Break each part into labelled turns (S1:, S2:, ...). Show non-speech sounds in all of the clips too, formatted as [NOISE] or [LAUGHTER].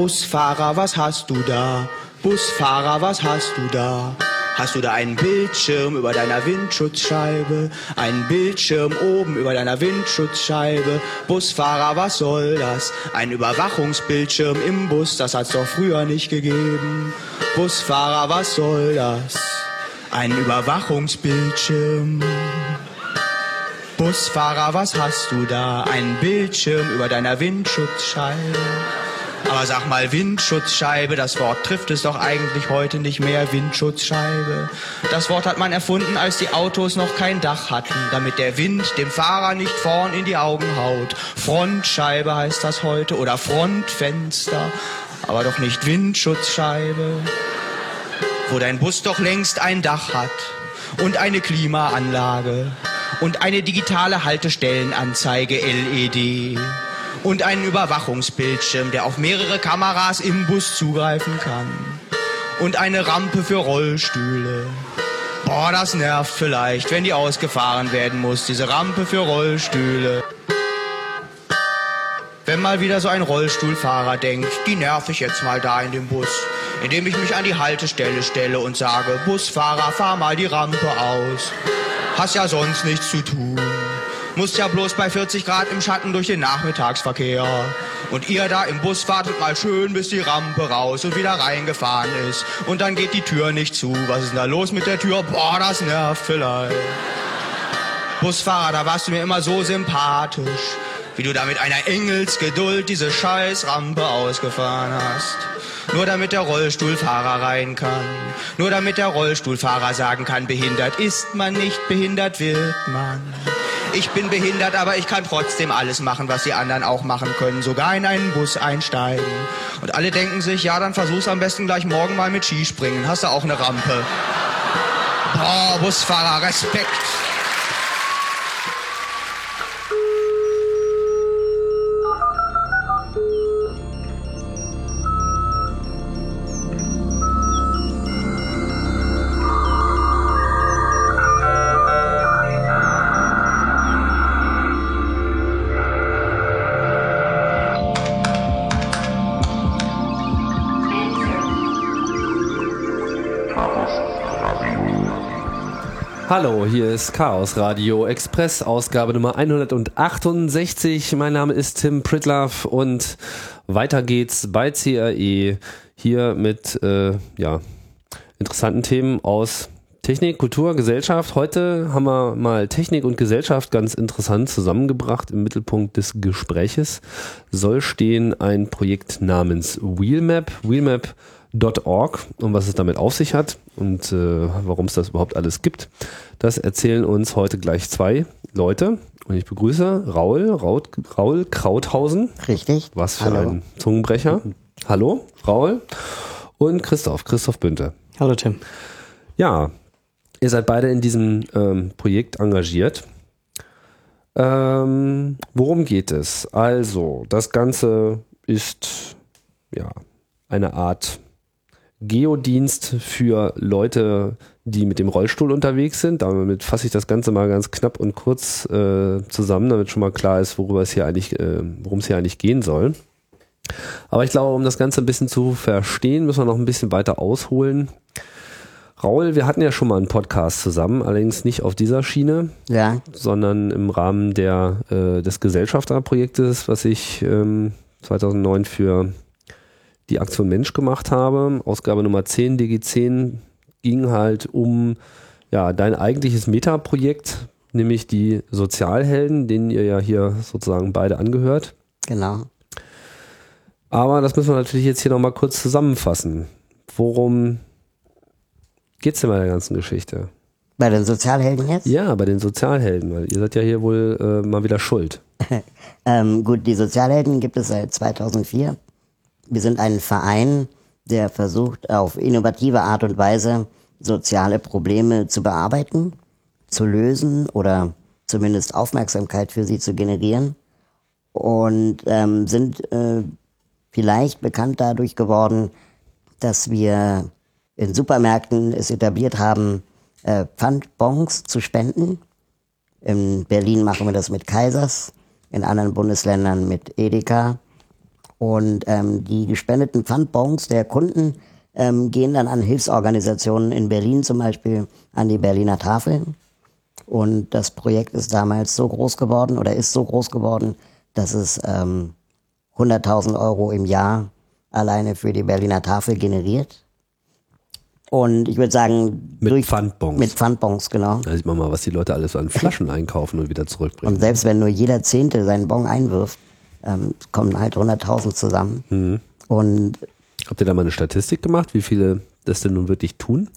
S1: Busfahrer, was hast du da? Busfahrer, was hast du da? Hast du da einen Bildschirm über deiner Windschutzscheibe? Einen Bildschirm oben über deiner Windschutzscheibe? Busfahrer, was soll das? Ein Überwachungsbildschirm im Bus, das hat's doch früher nicht gegeben. Busfahrer, was soll das? Ein Überwachungsbildschirm. Busfahrer, was hast du da? Ein Bildschirm über deiner Windschutzscheibe. Aber sag mal, Windschutzscheibe, das Wort trifft es doch eigentlich heute nicht mehr, Windschutzscheibe. Das Wort hat man erfunden, als die Autos noch kein Dach hatten, damit der Wind dem Fahrer nicht vorn in die Augen haut. Frontscheibe heißt das heute oder Frontfenster, aber doch nicht Windschutzscheibe. Wo dein Bus doch längst ein Dach hat und eine Klimaanlage und eine digitale Haltestellenanzeige LED und einen Überwachungsbildschirm, der auf mehrere Kameras im Bus zugreifen kann. Und eine Rampe für Rollstühle. Boah, das nervt vielleicht, wenn die ausgefahren werden muss, diese Rampe für Rollstühle. Wenn mal wieder so ein Rollstuhlfahrer denkt, die nerv ich jetzt mal da in dem Bus, indem ich mich an die Haltestelle stelle und sage, Busfahrer, fahr mal die Rampe aus. Hast ja sonst nichts zu tun. Musst ja bloß bei 40 Grad im Schatten durch den Nachmittagsverkehr. Und ihr da im Bus wartet mal schön, bis die Rampe raus und wieder reingefahren ist. Und dann geht die Tür nicht zu. Was ist denn da los mit der Tür? Boah, das nervt vielleicht. Busfahrer, da warst du mir immer so sympathisch, wie du da mit einer Engelsgeduld diese Scheißrampe ausgefahren hast. Nur damit der Rollstuhlfahrer rein kann. Nur damit der Rollstuhlfahrer sagen kann, behindert ist man nicht, behindert wird man. Ich bin behindert, aber ich kann trotzdem alles machen, was die anderen auch machen können. Sogar in einen Bus einsteigen. Und alle denken sich, ja, dann versuch's am besten gleich morgen mal mit Skispringen. Hast du auch eine Rampe. Boah, Busfahrer, Respekt.
S2: Hallo, hier ist Chaos Radio Express, Ausgabe Nummer 168. Mein Name ist Tim Pritlaff und weiter geht's bei CRE hier mit äh, ja, interessanten Themen aus Technik, Kultur, Gesellschaft. Heute haben wir mal Technik und Gesellschaft ganz interessant zusammengebracht. Im Mittelpunkt des Gespräches soll stehen ein Projekt namens Wheelmap. Wheelmap .org und was es damit auf sich hat und äh, warum es das überhaupt alles gibt. Das erzählen uns heute gleich zwei Leute und ich begrüße Raul, Raul, Raul Krauthausen.
S3: Richtig.
S2: Was für Hallo. ein Zungenbrecher. Hallo, Raul. Und Christoph, Christoph Bünte.
S4: Hallo Tim.
S2: Ja, ihr seid beide in diesem ähm, Projekt engagiert. Ähm, worum geht es? Also, das Ganze ist ja eine Art Geodienst für Leute, die mit dem Rollstuhl unterwegs sind. Damit fasse ich das Ganze mal ganz knapp und kurz äh, zusammen, damit schon mal klar ist, worüber es hier eigentlich, äh, worum es hier eigentlich gehen soll. Aber ich glaube, um das Ganze ein bisschen zu verstehen, müssen wir noch ein bisschen weiter ausholen. Raul, wir hatten ja schon mal einen Podcast zusammen, allerdings nicht auf dieser Schiene,
S3: ja.
S2: sondern im Rahmen der, äh, des Gesellschafterprojektes, was ich ähm, 2009 für die Aktion Mensch gemacht habe. Ausgabe Nummer 10, DG10, ging halt um ja, dein eigentliches Meta-Projekt, nämlich die Sozialhelden, denen ihr ja hier sozusagen beide angehört.
S3: Genau.
S2: Aber das müssen wir natürlich jetzt hier nochmal kurz zusammenfassen. Worum geht es denn bei der ganzen Geschichte?
S3: Bei den Sozialhelden jetzt?
S2: Ja, bei den Sozialhelden, weil ihr seid ja hier wohl äh, mal wieder schuld. [LAUGHS]
S3: ähm, gut, die Sozialhelden gibt es seit 2004. Wir sind ein Verein, der versucht, auf innovative Art und Weise soziale Probleme zu bearbeiten, zu lösen oder zumindest Aufmerksamkeit für sie zu generieren. Und ähm, sind äh, vielleicht bekannt dadurch geworden, dass wir in Supermärkten es etabliert haben, äh, Pfandbons zu spenden. In Berlin machen wir das mit Kaisers, in anderen Bundesländern mit Edeka Und ähm, die gespendeten Pfandbons der Kunden ähm, gehen dann an Hilfsorganisationen in Berlin zum Beispiel, an die Berliner Tafel. Und das Projekt ist damals so groß geworden oder ist so groß geworden, dass es ähm, 100.000 Euro im Jahr alleine für die Berliner Tafel generiert. Und ich würde sagen,
S2: Mit
S3: durch,
S2: Pfandbons.
S3: mit Pfandbons, genau.
S2: Da sieht man mal, was die Leute alles an Flaschen einkaufen und wieder zurückbringen.
S3: Und selbst wenn nur jeder Zehnte seinen Bon einwirft, ähm, kommen halt 100.000 zusammen.
S2: Mhm.
S3: Und
S2: Habt ihr da mal eine Statistik gemacht, wie viele das denn nun wirklich tun?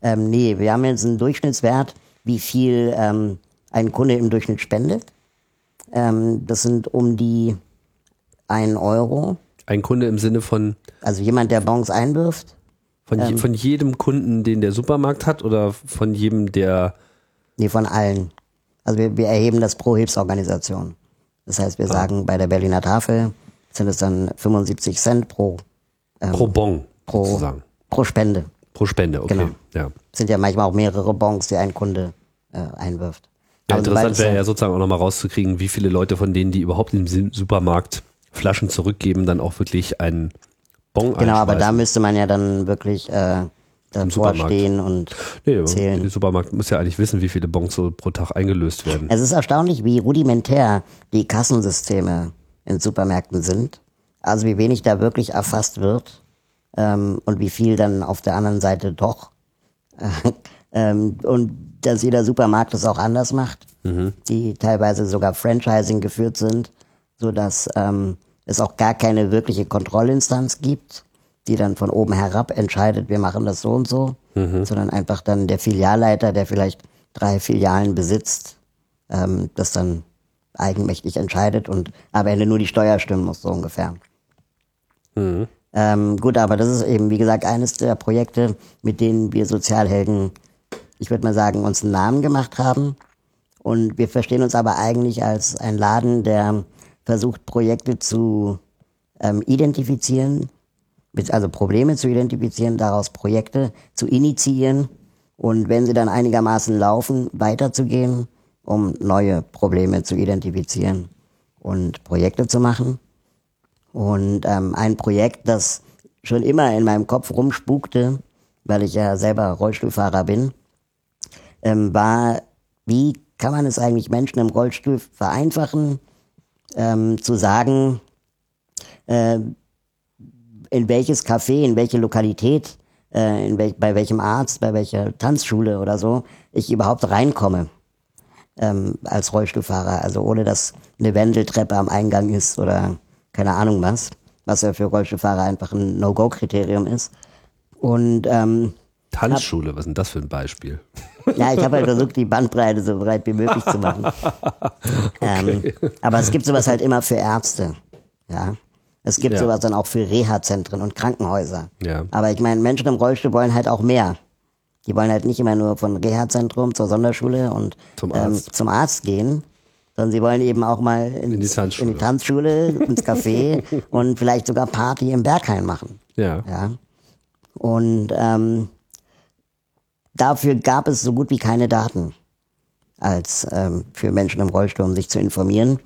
S3: ähm, nee, wir haben jetzt einen Durchschnittswert, wie viel ähm, ein Kunde im Durchschnitt spendet. Ähm, das sind um die 1 Euro.
S2: Ein Kunde im Sinne von,
S3: Also jemand, der Bons einwirft.
S2: von,
S3: Ähm.
S2: von jedem Kunden, den der Supermarkt hat oder von jedem, der
S3: Nee, von allen. Also wir, wir erheben das pro Hilfsorganisation. Das heißt, wir
S2: Ah.
S3: sagen, bei der Berliner Tafel sind es dann 75 Cent pro,
S2: pro Bon
S3: pro,
S2: sozusagen.
S3: pro Spende.
S2: Pro Spende, okay.
S3: Genau.
S2: Ja.
S3: sind ja manchmal auch mehrere Bons, die ein Kunde äh, einwirft.
S2: Ja,
S3: sobald
S2: interessant
S3: es
S2: wäre ja sozusagen auch nochmal rauszukriegen, wie viele Leute von denen, die überhaupt im Supermarkt Flaschen zurückgeben, dann auch wirklich einen Bon
S3: Genau, aber da müsste man ja dann wirklich äh, davor
S2: Supermarkt.
S3: stehen und
S2: Nee,
S3: zählen.
S2: der Supermarkt muss ja eigentlich wissen, wie viele Bons so pro Tag eingelöst werden.
S3: Es ist erstaunlich, wie rudimentär die Kassensysteme in Supermärkten sind. Also wie wenig da wirklich erfasst wird ähm, und wie viel dann auf der anderen Seite doch. [LAUGHS] ähm, und dass jeder Supermarkt das auch anders macht, die teilweise sogar Franchising geführt sind, so dass ähm, es auch gar keine wirkliche Kontrollinstanz gibt, die dann von oben herab entscheidet, wir machen das so und so, sondern einfach dann der Filialleiter, der vielleicht drei Filialen besitzt, ähm, das dann eigenmächtig entscheidet und am Ende nur die Steuer stimmen muss, so ungefähr. Ähm, gut, aber das ist eben, wie gesagt, eines der Projekte, mit denen wir Sozialhelden, ich würde mal sagen, uns einen Namen gemacht haben. Und wir verstehen uns aber eigentlich als ein Laden, der versucht, Projekte zu ähm, identifizieren, also Probleme zu identifizieren, daraus Projekte zu initiieren und wenn sie dann einigermaßen laufen, weiterzugehen, um neue Probleme zu identifizieren und Projekte zu machen. Und ähm, ein Projekt, das schon immer in meinem Kopf rumspukte, weil ich ja selber Rollstuhlfahrer bin, ähm, war, wie kann man es eigentlich Menschen im Rollstuhl vereinfachen, ähm, zu sagen, äh, in welches Café, in welche Lokalität, äh, wel bei welchem Arzt, bei welcher Tanzschule oder so ich überhaupt reinkomme ähm, als Rollstuhlfahrer. Also ohne dass eine Wendeltreppe am Eingang ist oder keine Ahnung was, was ja für Rollstuhlfahrer einfach ein No-Go-Kriterium ist. Und ähm,
S2: Tanzschule, was ist denn das für ein Beispiel?
S3: ja, ich habe halt versucht, die Bandbreite so breit wie möglich zu machen. [LAUGHS] ähm, aber es gibt sowas halt immer für Ärzte. Ja. Es gibt
S2: Ja.
S3: sowas dann auch für Reha-Zentren und Krankenhäuser.
S2: Ja.
S3: Aber ich meine, Menschen im Rollstuhl wollen halt auch mehr. Die wollen halt nicht immer nur von Reha-Zentrum zur Sonderschule und
S2: Zum
S3: ähm,
S2: Arzt.
S3: zum Arzt gehen, sondern sie wollen eben auch mal ins,
S2: die Tanzschule.
S3: in die Tanzschule, ins Café [LAUGHS] und vielleicht sogar Party im Berghain machen.
S2: Ja.
S3: Ja. Und ähm, dafür gab es so gut wie keine Daten als ähm, für Menschen im Rollstuhl, um sich zu informieren.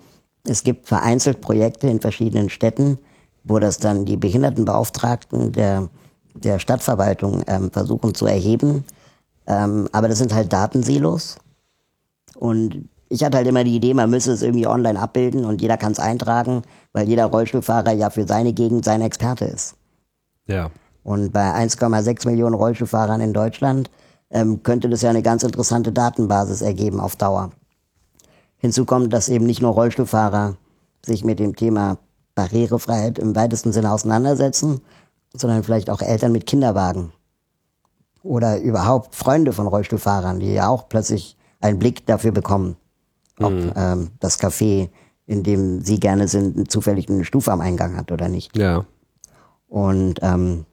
S3: Es gibt vereinzelt Projekte in verschiedenen Städten, wo das dann die Behindertenbeauftragten der, der Stadtverwaltung ähm, versuchen zu erheben. Ähm, aber das sind halt Datensilos. Und ich hatte halt immer die Idee, man müsse es irgendwie online abbilden und jeder kann es eintragen, weil jeder Rollstuhlfahrer ja für seine Gegend sein Experte ist.
S2: Ja.
S3: Und bei 1,6 Millionen Rollstuhlfahrern in Deutschland ähm, könnte das ja eine ganz interessante Datenbasis ergeben auf Dauer. Hinzu kommt, dass eben nicht nur Rollstuhlfahrer sich mit dem Thema Barrierefreiheit im weitesten Sinne auseinandersetzen, sondern vielleicht auch Eltern mit Kinderwagen. Oder überhaupt Freunde von Rollstuhlfahrern, die ja auch plötzlich einen Blick dafür bekommen, ob ähm, das Café, in dem sie gerne sind, zufällig eine Stufe am Eingang hat oder nicht.
S2: Ja.
S3: Und ähm,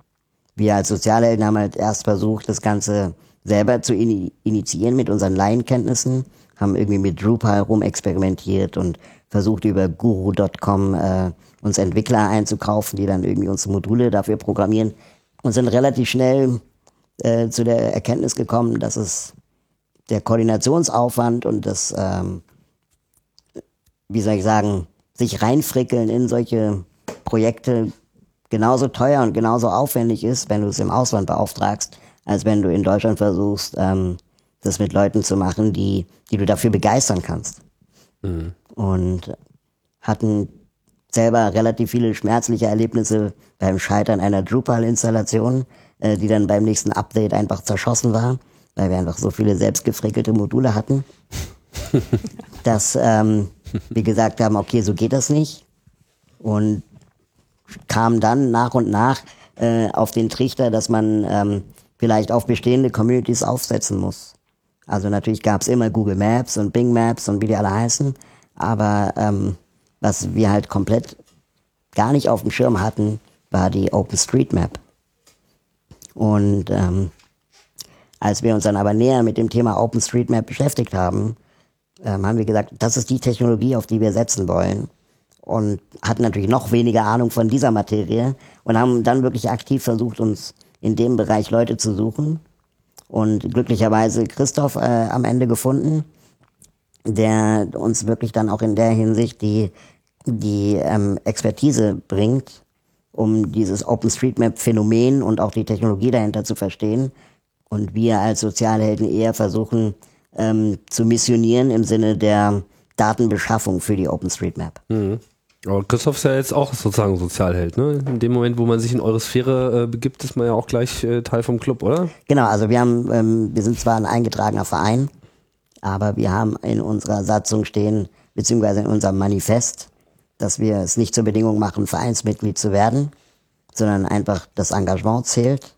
S3: wir als Sozialhelden haben halt erst versucht, das Ganze selber zu ini initiieren mit unseren Laienkenntnissen, haben irgendwie mit Drupal rumexperimentiert und versucht über guru.com äh, uns Entwickler einzukaufen, die dann irgendwie unsere Module dafür programmieren und sind relativ schnell äh, zu der Erkenntnis gekommen, dass es der Koordinationsaufwand und das, ähm, wie soll ich sagen, sich reinfrickeln in solche Projekte genauso teuer und genauso aufwendig ist, wenn du es im Ausland beauftragst, als wenn du in Deutschland versuchst, ähm, das mit Leuten zu machen, die, die du dafür begeistern kannst. Mhm. Und hatten selber relativ viele schmerzliche Erlebnisse beim Scheitern einer Drupal-Installation, äh, die dann beim nächsten Update einfach zerschossen war, weil wir einfach so viele selbstgefrickelte Module hatten, [LAUGHS] dass ähm, wir gesagt haben, okay, so geht das nicht. Und kam dann nach und nach äh, auf den Trichter, dass man ähm, vielleicht auf bestehende Communities aufsetzen muss. Also natürlich gab es immer Google Maps und Bing Maps und wie die alle heißen, aber ähm, was wir halt komplett gar nicht auf dem Schirm hatten, war die OpenStreetMap. Und ähm, als wir uns dann aber näher mit dem Thema OpenStreetMap beschäftigt haben, ähm, haben wir gesagt, das ist die Technologie, auf die wir setzen wollen. Und hatten natürlich noch weniger Ahnung von dieser Materie und haben dann wirklich aktiv versucht, uns in dem Bereich Leute zu suchen. Und glücklicherweise Christoph äh, am Ende gefunden, der uns wirklich dann auch in der Hinsicht die, die ähm, Expertise bringt, um dieses OpenStreetMap-Phänomen und auch die Technologie dahinter zu verstehen. Und wir als Sozialhelden eher versuchen ähm, zu missionieren im Sinne der Datenbeschaffung für die OpenStreetMap.
S2: Mhm. Aber Christoph ist ja jetzt auch sozusagen Sozialheld, ne? In dem Moment, wo man sich in eure Sphäre äh, begibt, ist man ja auch gleich äh, Teil vom Club, oder?
S3: Genau, also wir haben, ähm, wir sind zwar ein eingetragener Verein, aber wir haben in unserer Satzung stehen, beziehungsweise in unserem Manifest, dass wir es nicht zur Bedingung machen, Vereinsmitglied zu werden, sondern einfach das Engagement zählt.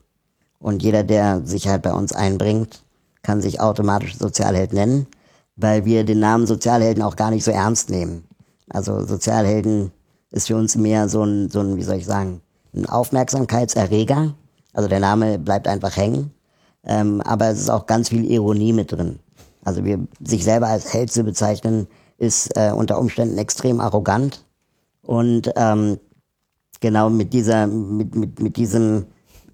S3: Und jeder, der sich halt bei uns einbringt, kann sich automatisch Sozialheld nennen, weil wir den Namen Sozialhelden auch gar nicht so ernst nehmen. Also Sozialhelden ist für uns mehr so ein, so ein, wie soll ich sagen, ein Aufmerksamkeitserreger. Also der Name bleibt einfach hängen. Ähm, aber es ist auch ganz viel Ironie mit drin. Also wir sich selber als Held zu bezeichnen, ist äh, unter Umständen extrem arrogant. Und ähm, genau mit dieser, mit, mit, mit diesem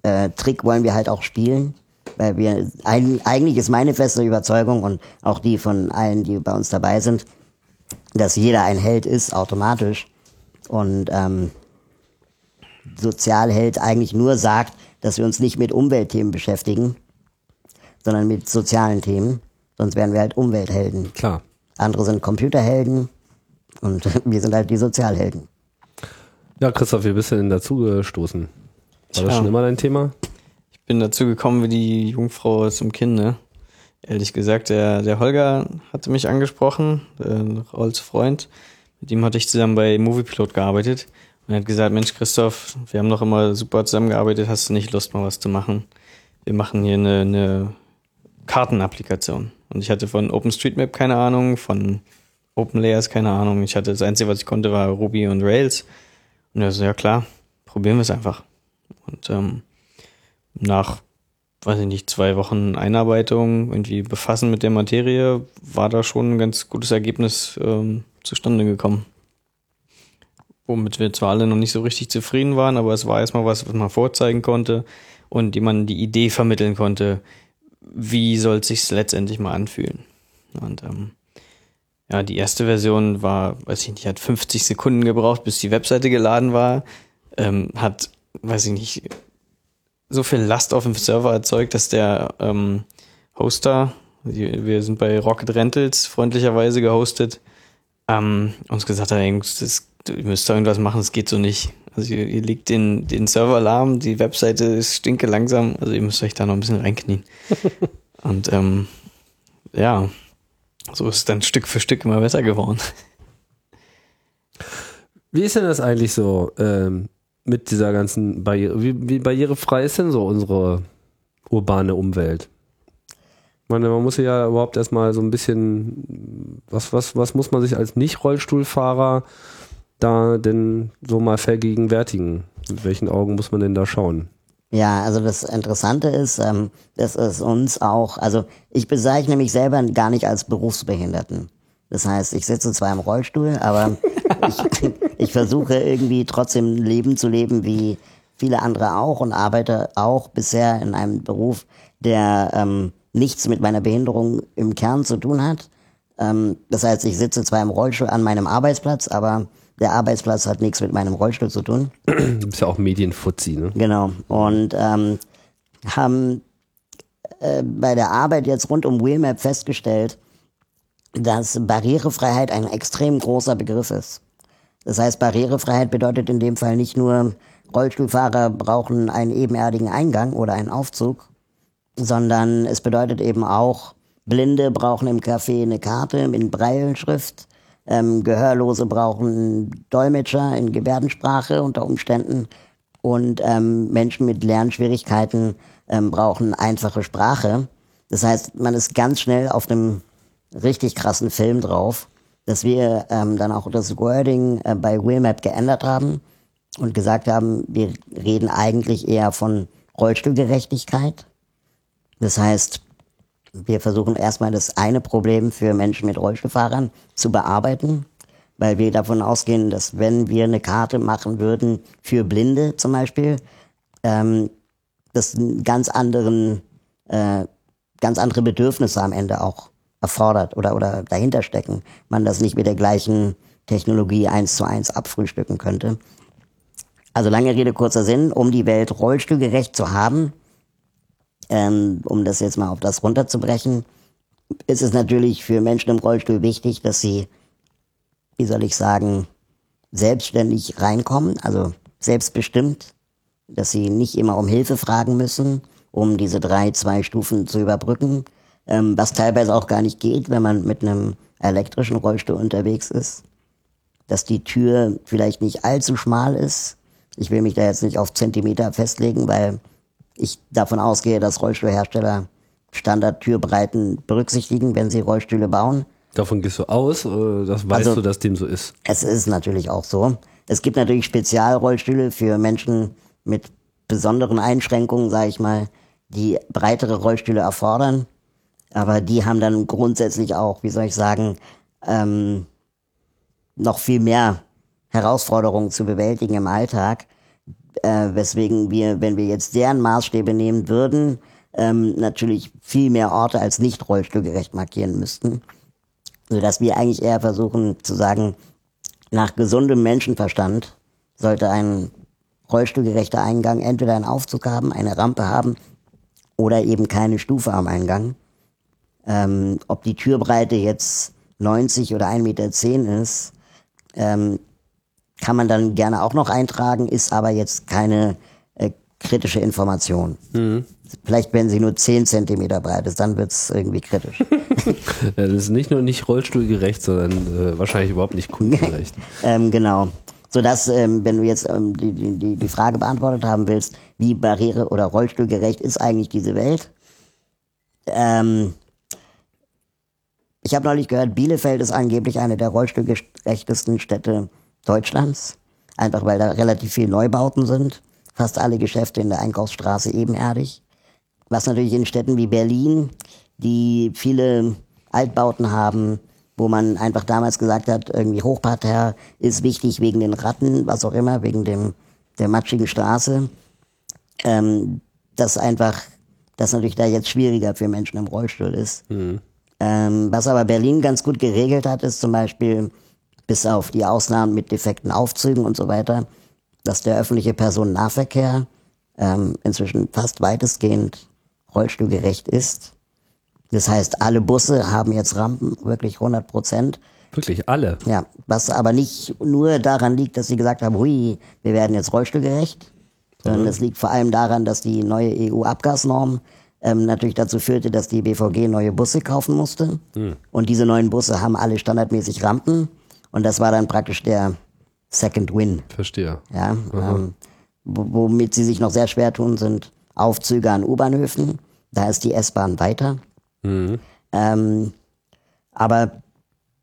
S3: äh, Trick wollen wir halt auch spielen. Weil wir ein, eigentlich ist meine feste Überzeugung und auch die von allen, die bei uns dabei sind, dass jeder ein Held ist, automatisch. Und ähm, Sozialheld eigentlich nur sagt, dass wir uns nicht mit Umweltthemen beschäftigen, sondern mit sozialen Themen. Sonst wären wir halt Umwelthelden.
S2: Klar.
S3: Andere sind Computerhelden und [LAUGHS] wir sind halt die Sozialhelden.
S2: Ja, Christoph, wie bist du denn dazu gestoßen? War Tja. das schon immer dein Thema?
S4: Ich bin dazu gekommen wie die Jungfrau zum Kind, ne? Ehrlich gesagt, der, der Holger hatte mich angesprochen, äh, als Freund. Mit ihm hatte ich zusammen bei Moviepilot gearbeitet. Und er hat gesagt, Mensch, Christoph, wir haben noch immer super zusammengearbeitet, hast du nicht Lust, mal was zu machen? Wir machen hier eine, eine Kartenapplikation. Und ich hatte von OpenStreetMap keine Ahnung, von OpenLayers keine Ahnung. Ich hatte das Einzige, was ich konnte, war Ruby und Rails. Und er so, ja klar, probieren wir es einfach. Und ähm, nach weiß ich nicht, zwei Wochen Einarbeitung, irgendwie befassen mit der Materie, war da schon ein ganz gutes Ergebnis ähm, zustande gekommen. Womit wir zwar alle noch nicht so richtig zufrieden waren, aber es war erstmal was, was man vorzeigen konnte und man die Idee vermitteln konnte, wie soll es sich letztendlich mal anfühlen. Und ähm, ja, die erste Version war, weiß ich nicht, hat 50 Sekunden gebraucht, bis die Webseite geladen war, ähm, hat, weiß ich nicht, so viel Last auf dem Server erzeugt, dass der ähm, Hoster, wir sind bei Rocket Rentals freundlicherweise gehostet, ähm, uns gesagt hat, das, ihr müsst da irgendwas machen, es geht so nicht. Also ihr, ihr legt den, den Server lahm, die Webseite ist stinke langsam, also ihr müsst euch da noch ein bisschen reinknien. [LAUGHS] Und ähm, ja, so ist es dann Stück für Stück immer besser geworden.
S2: Wie ist denn das eigentlich so? Ähm, mit dieser ganzen Barriere. Wie, wie barrierefrei ist denn so unsere urbane Umwelt? Ich meine, man muss ja überhaupt erstmal so ein bisschen, was, was, was muss man sich als Nicht-Rollstuhlfahrer da denn so mal vergegenwärtigen? Mit welchen Augen muss man denn da schauen?
S3: Ja, also das Interessante ist, ähm, dass es uns auch, also ich bezeichne mich selber gar nicht als Berufsbehinderten. Das heißt, ich sitze zwar im Rollstuhl, aber [LAUGHS] ich, ich versuche irgendwie trotzdem ein Leben zu leben wie viele andere auch und arbeite auch bisher in einem Beruf, der ähm, nichts mit meiner Behinderung im Kern zu tun hat. Ähm, das heißt, ich sitze zwar im Rollstuhl an meinem Arbeitsplatz, aber der Arbeitsplatz hat nichts mit meinem Rollstuhl zu tun.
S2: Du bist ja auch Medienfuzzi, ne?
S3: Genau. Und ähm, haben äh, bei der Arbeit jetzt rund um Wheelmap festgestellt, dass Barrierefreiheit ein extrem großer Begriff ist. Das heißt, Barrierefreiheit bedeutet in dem Fall nicht nur, Rollstuhlfahrer brauchen einen ebenerdigen Eingang oder einen Aufzug, sondern es bedeutet eben auch, Blinde brauchen im Café eine Karte in Breilschrift, ähm, Gehörlose brauchen Dolmetscher in Gebärdensprache unter Umständen und ähm, Menschen mit Lernschwierigkeiten ähm, brauchen einfache Sprache. Das heißt, man ist ganz schnell auf einem richtig krassen Film drauf, dass wir ähm, dann auch das Wording äh, bei Wheelmap geändert haben und gesagt haben, wir reden eigentlich eher von Rollstuhlgerechtigkeit. Das heißt, wir versuchen erstmal das eine Problem für Menschen mit Rollstuhlfahrern zu bearbeiten, weil wir davon ausgehen, dass wenn wir eine Karte machen würden für Blinde zum Beispiel, ähm, das einen ganz anderen, äh, ganz andere Bedürfnisse am Ende auch erfordert oder, oder dahinter stecken. Man das nicht mit der gleichen Technologie eins zu eins abfrühstücken könnte. Also lange Rede, kurzer Sinn, um die Welt rollstuhlgerecht zu haben, ähm, um das jetzt mal auf das runterzubrechen, ist es natürlich für Menschen im Rollstuhl wichtig, dass sie, wie soll ich sagen, selbstständig reinkommen, also selbstbestimmt, dass sie nicht immer um Hilfe fragen müssen, um diese drei, zwei Stufen zu überbrücken, ähm, was teilweise auch gar nicht geht, wenn man mit einem elektrischen Rollstuhl unterwegs ist, dass die Tür vielleicht nicht allzu schmal ist. Ich will mich da jetzt nicht auf Zentimeter festlegen, weil ich davon ausgehe, dass Rollstuhlhersteller Standardtürbreiten berücksichtigen, wenn sie Rollstühle bauen.
S2: Davon gehst du aus, oder das weißt
S3: Also-
S2: du, dass dem so ist.
S3: Es ist natürlich auch so. Es gibt natürlich Spezialrollstühle für Menschen mit besonderen Einschränkungen, sage ich mal, die breitere Rollstühle erfordern. Aber die haben dann grundsätzlich auch, wie soll ich sagen, ähm, noch viel mehr Herausforderungen zu bewältigen im Alltag. Äh, weswegen wir, wenn wir jetzt deren Maßstäbe nehmen würden, ähm, natürlich viel mehr Orte als nicht rollstuhlgerecht markieren müssten sodass wir eigentlich eher versuchen zu sagen, nach gesundem Menschenverstand sollte ein rollstuhlgerechter Eingang entweder einen Aufzug haben, eine Rampe haben oder eben keine Stufe am Eingang. Ähm, ob die Türbreite jetzt 90 oder 1,10 Meter ist, ähm, kann man dann gerne auch noch eintragen, ist aber jetzt keine äh, kritische Information. Vielleicht, wenn sie nur 10 Zentimeter breit ist, dann wird's irgendwie kritisch. [LAUGHS]
S2: Das ist nicht nur nicht rollstuhlgerecht, sondern äh, wahrscheinlich überhaupt nicht kundengerecht. [LAUGHS]
S3: Ähm, genau. Sodass, ähm, wenn du jetzt ähm, die, die, die- die Frage beantwortet haben willst, wie barriere- oder rollstuhlgerecht ist eigentlich diese Welt? Ähm, ich habe neulich gehört, Bielefeld ist angeblich eine der rollstuhlgerechtesten Städte Deutschlands. Einfach weil da relativ viel Neubauten sind. Fast alle Geschäfte in der Einkaufsstraße ebenerdig. Was natürlich in Städten wie Berlin, die viele Altbauten haben, wo man einfach damals gesagt hat, irgendwie Hochparterre ist wichtig wegen den Ratten, was auch immer, wegen dem, der matschigen Straße. Ähm, das einfach, das natürlich da jetzt schwieriger für Menschen im Rollstuhl ist. Ähm, was aber Berlin ganz gut geregelt hat, ist zum Beispiel, bis auf die Ausnahmen mit defekten Aufzügen und so weiter, dass der öffentliche Personennahverkehr ähm, inzwischen fast weitestgehend rollstuhlgerecht ist. Das heißt, alle Busse haben jetzt Rampen, wirklich 100 Prozent.
S2: Wirklich alle.
S3: Ja, was aber nicht nur daran liegt, dass sie gesagt haben, hui, wir werden jetzt rollstuhlgerecht, sondern es liegt vor allem daran, dass die neue EU-Abgasnorm ähm, natürlich dazu führte, dass die BVG neue Busse kaufen musste. Und diese neuen Busse haben alle standardmäßig Rampen. Und das war dann praktisch der Second Win.
S2: Verstehe.
S3: Ja, ähm, wo- womit sie sich noch sehr schwer tun, sind Aufzüge an U-Bahnhöfen. Da ist die S-Bahn weiter. Ähm, aber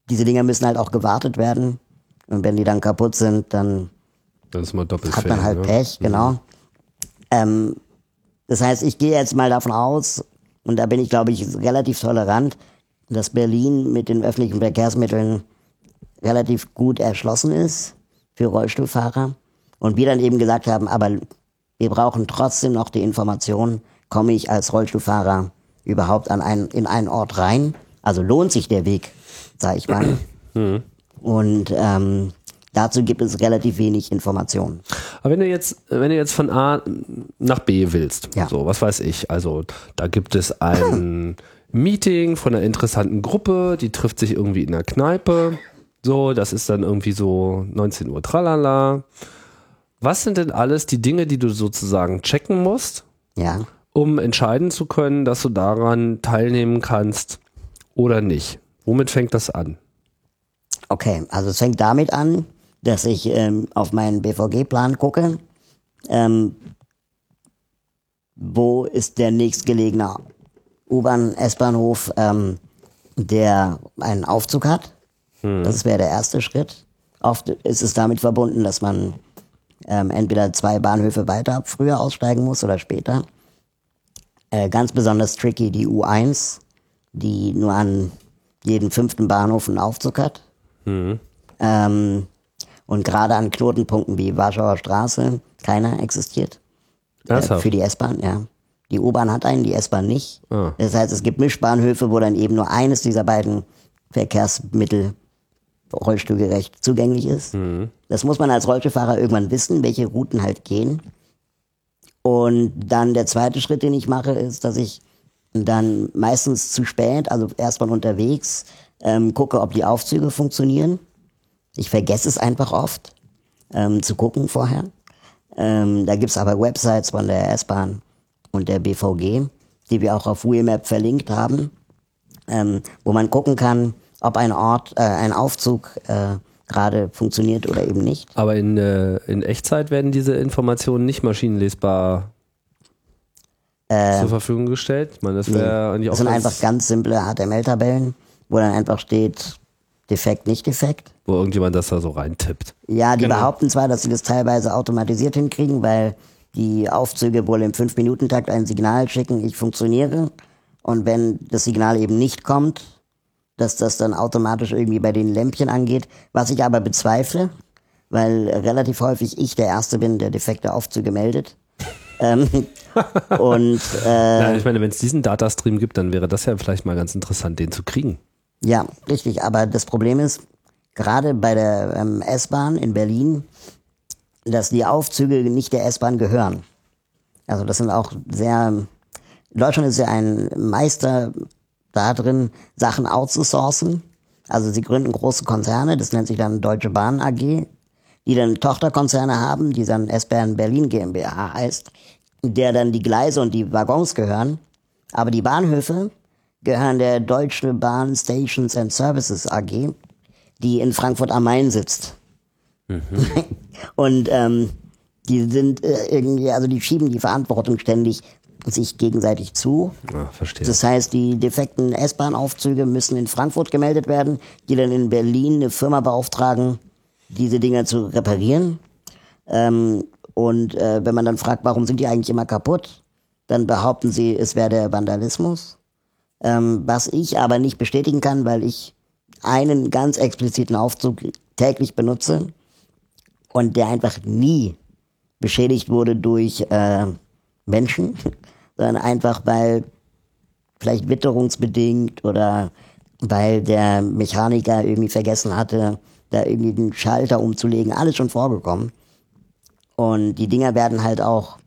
S3: diese Dinger müssen halt auch gewartet werden. Und wenn die dann kaputt sind, dann hat man halt
S2: ne?
S3: Pech, genau. Ähm, das heißt, ich gehe jetzt mal davon aus, und da bin ich, glaube ich, relativ tolerant, dass Berlin mit den öffentlichen Verkehrsmitteln relativ gut erschlossen ist für Rollstuhlfahrer. Und wir dann eben gesagt haben, aber wir brauchen trotzdem noch die Information, komme ich als Rollstuhlfahrer überhaupt an einen, in einen Ort rein? Also lohnt sich der Weg, sag ich mal. [CLEARS THROAT] Und ähm, dazu gibt es relativ wenig Informationen.
S2: Aber wenn du jetzt, wenn du jetzt von A nach B willst,
S3: Ja.
S2: so, was weiß ich, also da gibt es ein [CLEARS THROAT] Meeting von einer interessanten Gruppe, die trifft sich irgendwie in einer Kneipe, so, das ist dann irgendwie so 19 Uhr, tralala. Was sind denn alles die Dinge, die du sozusagen checken musst,
S3: Ja.
S2: um entscheiden zu können, dass du daran teilnehmen kannst oder nicht? Womit fängt das an?
S3: Okay, also es fängt damit an, dass ich ähm, auf meinen BVG-Plan gucke. Ähm, wo ist der nächstgelegene U-Bahn, S-Bahnhof, ähm, der einen Aufzug hat? Das wäre der erste Schritt. Oft ist es damit verbunden, dass man ähm, entweder zwei Bahnhöfe weiter früher aussteigen muss oder später. Äh, ganz besonders tricky die U1, die nur an jeden fünften Bahnhof einen Aufzug hat. Ähm, und gerade an Knotenpunkten wie Warschauer Straße keiner existiert. Äh, für die S-Bahn, ja. Die U-Bahn hat einen, die S-Bahn nicht.
S2: Ah.
S3: Das heißt, es gibt Mischbahnhöfe, wo dann eben nur eines dieser beiden Verkehrsmittel rollstuhlgerecht zugänglich ist. Das muss man als Rollstuhlfahrer irgendwann wissen, welche Routen halt gehen. Und dann der zweite Schritt, den ich mache, ist, dass ich dann meistens zu spät, also erstmal unterwegs, ähm, gucke, ob die Aufzüge funktionieren. Ich vergesse es einfach oft, ähm, zu gucken vorher. Ähm, da gibt's aber Websites von der S-Bahn und der BVG, die wir auch auf Wheelmap verlinkt haben, ähm, wo man gucken kann, ob ein Ort, äh, ein Aufzug äh, gerade funktioniert oder eben nicht.
S2: Aber in, äh, in Echtzeit werden diese Informationen nicht maschinenlesbar zur Verfügung gestellt. Ich meine, das wäre eigentlich auch
S3: Das sind einfach ganz simple HTML-Tabellen, wo dann einfach steht, defekt, nicht defekt.
S2: wo irgendjemand das da so reintippt.
S3: Ja, die
S4: Genau.
S3: behaupten zwar, dass sie das teilweise automatisiert hinkriegen, weil die Aufzüge wohl im 5-Minuten-Takt ein Signal schicken, ich funktioniere. Und wenn das Signal eben nicht kommt, dass das dann automatisch irgendwie bei den Lämpchen angeht, was ich aber bezweifle, weil relativ häufig ich der Erste bin, der defekte Aufzüge meldet. [LAUGHS] ähm, und äh,
S2: Ja, ich meine, wenn es diesen Datastream gibt, dann wäre das ja vielleicht mal ganz interessant, den zu kriegen.
S3: Ja, richtig. Aber das Problem ist, gerade bei der ähm, S-Bahn in Berlin, dass die Aufzüge nicht der S-Bahn gehören. Also das sind auch sehr, Deutschland ist ja ein Meister da drin, Sachen outzusourcen. Also sie gründen große Konzerne, das nennt sich dann Deutsche Bahn AG, die dann Tochterkonzerne haben, die dann S-Bahn Berlin GmbH heißt, der dann die Gleise und die Waggons gehören. Aber die Bahnhöfe gehören der Deutsche Bahn Stations and Services AG, die in Frankfurt am Main sitzt. [LAUGHS] und ähm, die sind äh, irgendwie, also die schieben die Verantwortung ständig sich gegenseitig zu.
S2: Ja, verstehe.
S3: Das heißt, die defekten S-Bahn-Aufzüge müssen in Frankfurt gemeldet werden, die dann in Berlin eine Firma beauftragen, diese Dinger zu reparieren. Ähm, und äh, wenn man dann fragt, warum sind die eigentlich immer kaputt, dann behaupten sie, es wäre der Vandalismus. Ähm, was ich aber nicht bestätigen kann, weil ich einen ganz expliziten Aufzug täglich benutze und der einfach nie beschädigt wurde durch äh, Menschen, sondern einfach weil vielleicht witterungsbedingt oder weil der Mechaniker irgendwie vergessen hatte, da irgendwie den Schalter umzulegen, alles schon vorgekommen. Und die Dinger werden halt auch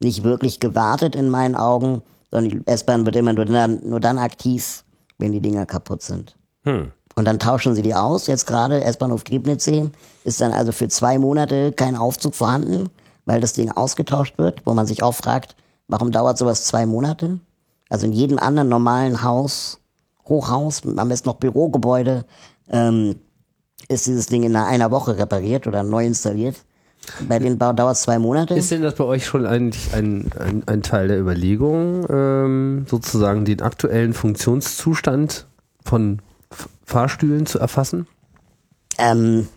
S3: nicht wirklich gewartet in meinen Augen, sondern die S-Bahn wird immer nur dann, nur dann aktiv, wenn die Dinger kaputt sind.
S2: Hm.
S3: Und dann tauschen sie die aus. Jetzt gerade S-Bahnhof Griebnitzsee ist dann also für zwei Monate kein Aufzug vorhanden, weil das Ding ausgetauscht wird, wo man sich auch fragt, warum dauert sowas zwei Monate? Also in jedem anderen normalen Haus, Hochhaus, am besten noch Bürogebäude, ähm, ist dieses Ding in einer Woche repariert oder neu installiert. Bei denen dauert es zwei Monate.
S2: Ist denn das bei euch schon eigentlich ein, ein, ein Teil der Überlegung, ähm, sozusagen den aktuellen Funktionszustand von F Fahrstühlen zu erfassen?
S3: Ähm,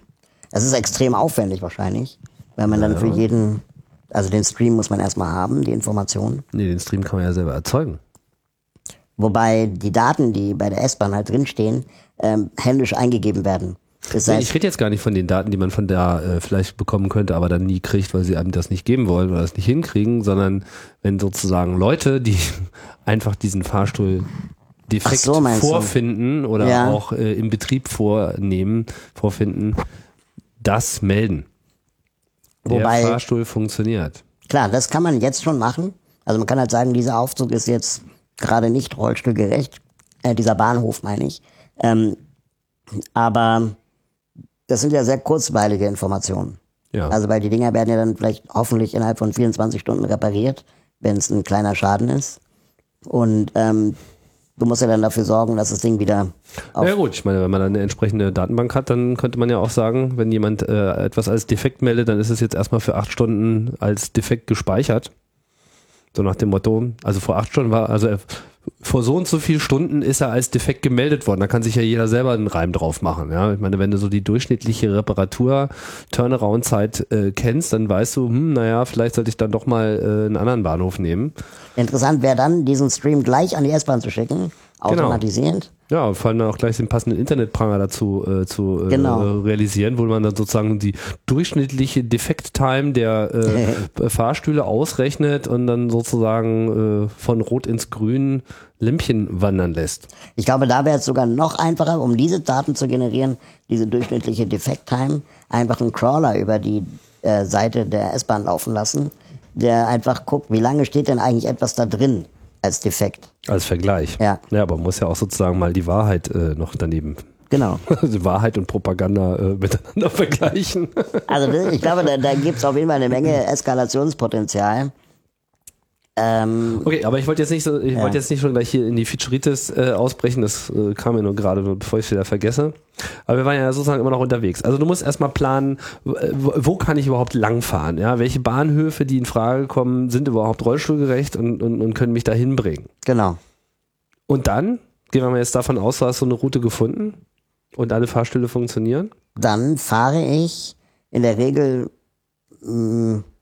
S3: es ist extrem aufwendig wahrscheinlich, weil man dann für jeden, also den Stream muss man erstmal haben, die Informationen.
S2: Nee, den Stream kann man ja selber erzeugen.
S3: Wobei die Daten, die bei der S-Bahn halt drinstehen, ähm, händisch eingegeben werden. Das
S2: Nee,
S3: heißt,
S2: ich rede jetzt gar nicht von den Daten, die man von da äh, vielleicht bekommen könnte, aber dann nie kriegt, weil sie einem das nicht geben wollen oder das nicht hinkriegen, sondern wenn sozusagen Leute, die [LAUGHS] einfach diesen Fahrstuhl defekt
S3: so, meinst du?
S2: vorfinden oder
S3: Ja.
S2: auch äh, im Betrieb vornehmen, vorfinden, das melden.
S3: Wobei-
S2: Der Fahrstuhl funktioniert.
S3: Klar, das kann man jetzt schon machen. Also man kann halt sagen, dieser Aufzug ist jetzt gerade nicht rollstuhlgerecht. Äh, dieser Bahnhof meine ich. Ähm, aber das sind ja sehr kurzweilige Informationen.
S2: Ja.
S3: Also weil die Dinger werden ja dann vielleicht hoffentlich innerhalb von 24 Stunden repariert, wenn es ein kleiner Schaden ist. Und ähm, du musst ja dann dafür sorgen, dass das Ding wieder auf
S2: Ja gut, ich meine, wenn man dann eine entsprechende Datenbank hat, dann könnte man ja auch sagen, wenn jemand äh, etwas als defekt meldet, dann ist es jetzt erstmal für acht Stunden als defekt gespeichert. So nach dem Motto, also vor acht Stunden war, also vor so und so viel Stunden ist er als defekt gemeldet worden. Da kann sich ja jeder selber einen Reim drauf machen. Ja? Ich meine, wenn du so die durchschnittliche Reparatur-Turnaround-Zeit äh, kennst, dann weißt du, hm, naja, vielleicht sollte ich dann doch mal äh, einen anderen Bahnhof nehmen.
S3: Interessant wäre dann, diesen Stream gleich an die S-Bahn zu schicken,
S2: Genau.
S3: automatisierend.
S2: Ja, und vor allem dann auch gleich den passenden Internetpranger dazu äh, zu äh,
S3: Genau.
S2: realisieren, wo man dann sozusagen die durchschnittliche Defekt-Time der äh, [LAUGHS] Fahrstühle ausrechnet und dann sozusagen äh, von Rot ins Grün Lämpchen wandern lässt.
S3: Ich glaube, da wäre es sogar noch einfacher, um diese Daten zu generieren, diese durchschnittliche Defekt-Time, einfach einen Crawler über die äh, Seite der S-Bahn laufen lassen, der einfach guckt, wie lange steht denn eigentlich etwas da drin als defekt.
S2: Als Vergleich.
S3: Ja.
S2: Ja, aber man muss ja auch sozusagen mal die Wahrheit äh, noch daneben.
S3: Genau. [LAUGHS]
S2: Also Wahrheit und Propaganda äh, [LAUGHS] miteinander vergleichen.
S3: Also ich glaube, da, da gibt es auf jeden Fall eine Menge Eskalationspotenzial. Ähm,
S2: Okay, aber ich wollte jetzt nicht so, ich
S3: Ja.
S2: wollte jetzt nicht schon gleich hier in die Featuritis äh, ausbrechen, das äh, kam mir nur gerade, bevor ich es wieder vergesse. Aber wir waren ja sozusagen immer noch unterwegs. Also du musst erstmal planen, wo, wo kann ich überhaupt langfahren? Ja, welche Bahnhöfe, die in Frage kommen, sind überhaupt rollstuhlgerecht und, und, und können mich da hinbringen?
S3: genau.
S2: Und dann gehen wir mal jetzt davon aus, du hast so eine Route gefunden und alle Fahrstühle funktionieren.
S3: Dann fahre ich in der Regel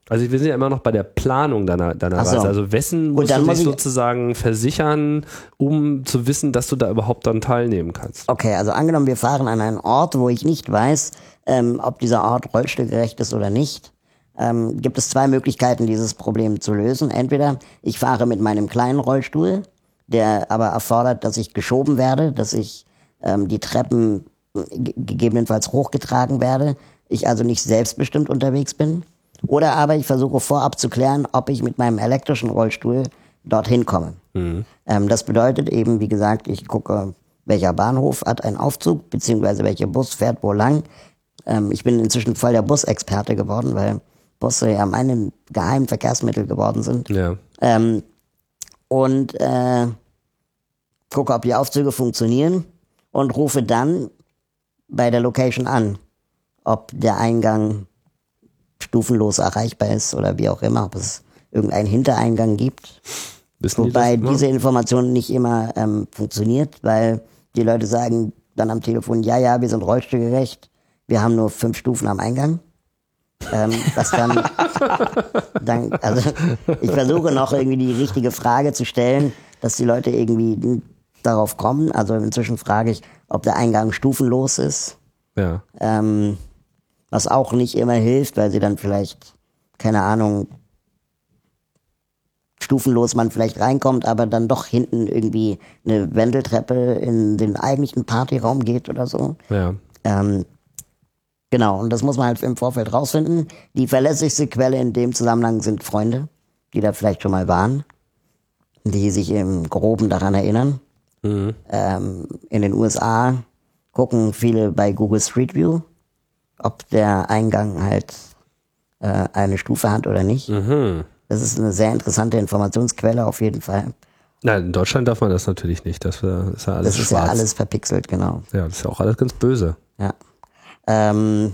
S2: Also wir sind ja immer noch bei der Planung deiner, deiner
S3: so.
S2: Reise. Also wessen musst du
S3: muss
S2: dich
S3: ich-
S2: sozusagen versichern, um zu wissen, dass du da überhaupt dann teilnehmen kannst?
S3: Okay, also angenommen, wir fahren an einen Ort, wo ich nicht weiß, ähm, ob dieser Ort rollstuhlgerecht ist oder nicht, ähm, gibt es zwei Möglichkeiten, dieses Problem zu lösen. Entweder ich fahre mit meinem kleinen Rollstuhl, der aber erfordert, dass ich geschoben werde, dass ich ähm, die Treppen äh, ge- gegebenenfalls hochgetragen werde, ich also nicht selbstbestimmt unterwegs bin. Oder aber ich versuche vorab zu klären, ob ich mit meinem elektrischen Rollstuhl dorthin komme. Ähm, das bedeutet eben, wie gesagt, ich gucke, welcher Bahnhof hat einen Aufzug, beziehungsweise welcher Bus fährt wo lang. Ähm, ich bin inzwischen voll der Busexperte geworden, weil Busse ja meine geheimen Verkehrsmittel geworden sind.
S2: Ja.
S3: Ähm, und äh, gucke, ob die Aufzüge funktionieren und rufe dann bei der Location an, ob der Eingang stufenlos erreichbar ist oder wie auch immer, ob es irgendeinen Hintereingang gibt.
S2: Wissen die
S3: Wobei
S2: immer?
S3: diese Information nicht immer ähm, funktioniert, weil die Leute sagen dann am Telefon, ja, ja, wir sind rollstuhlgerecht, wir haben nur fünf Stufen am Eingang. Ähm, was dann, [LAUGHS] dann, also ich versuche noch irgendwie die richtige Frage zu stellen, dass die Leute irgendwie darauf kommen. Also inzwischen frage ich, ob der Eingang stufenlos ist,
S2: Ja.
S3: ähm, was auch nicht immer hilft, weil sie dann vielleicht, keine Ahnung, stufenlos man vielleicht reinkommt, aber dann doch hinten irgendwie eine Wendeltreppe in den eigentlichen Partyraum geht oder so.
S2: Ja.
S3: Ähm, genau, und das muss man halt im Vorfeld rausfinden. Die verlässlichste Quelle in dem Zusammenhang sind Freunde, die da vielleicht schon mal waren, die sich im Groben daran erinnern. Ähm, in den USA gucken viele bei Google Street View, ob der Eingang halt äh, eine Stufe hat oder nicht. Das ist eine sehr interessante Informationsquelle auf jeden Fall.
S2: Nein, in Deutschland darf man das natürlich nicht. Das ist ja alles
S3: Das ist
S2: schwarz.
S3: ja alles verpixelt, genau.
S2: ja, das ist ja auch alles ganz böse.
S3: Ja. Ähm,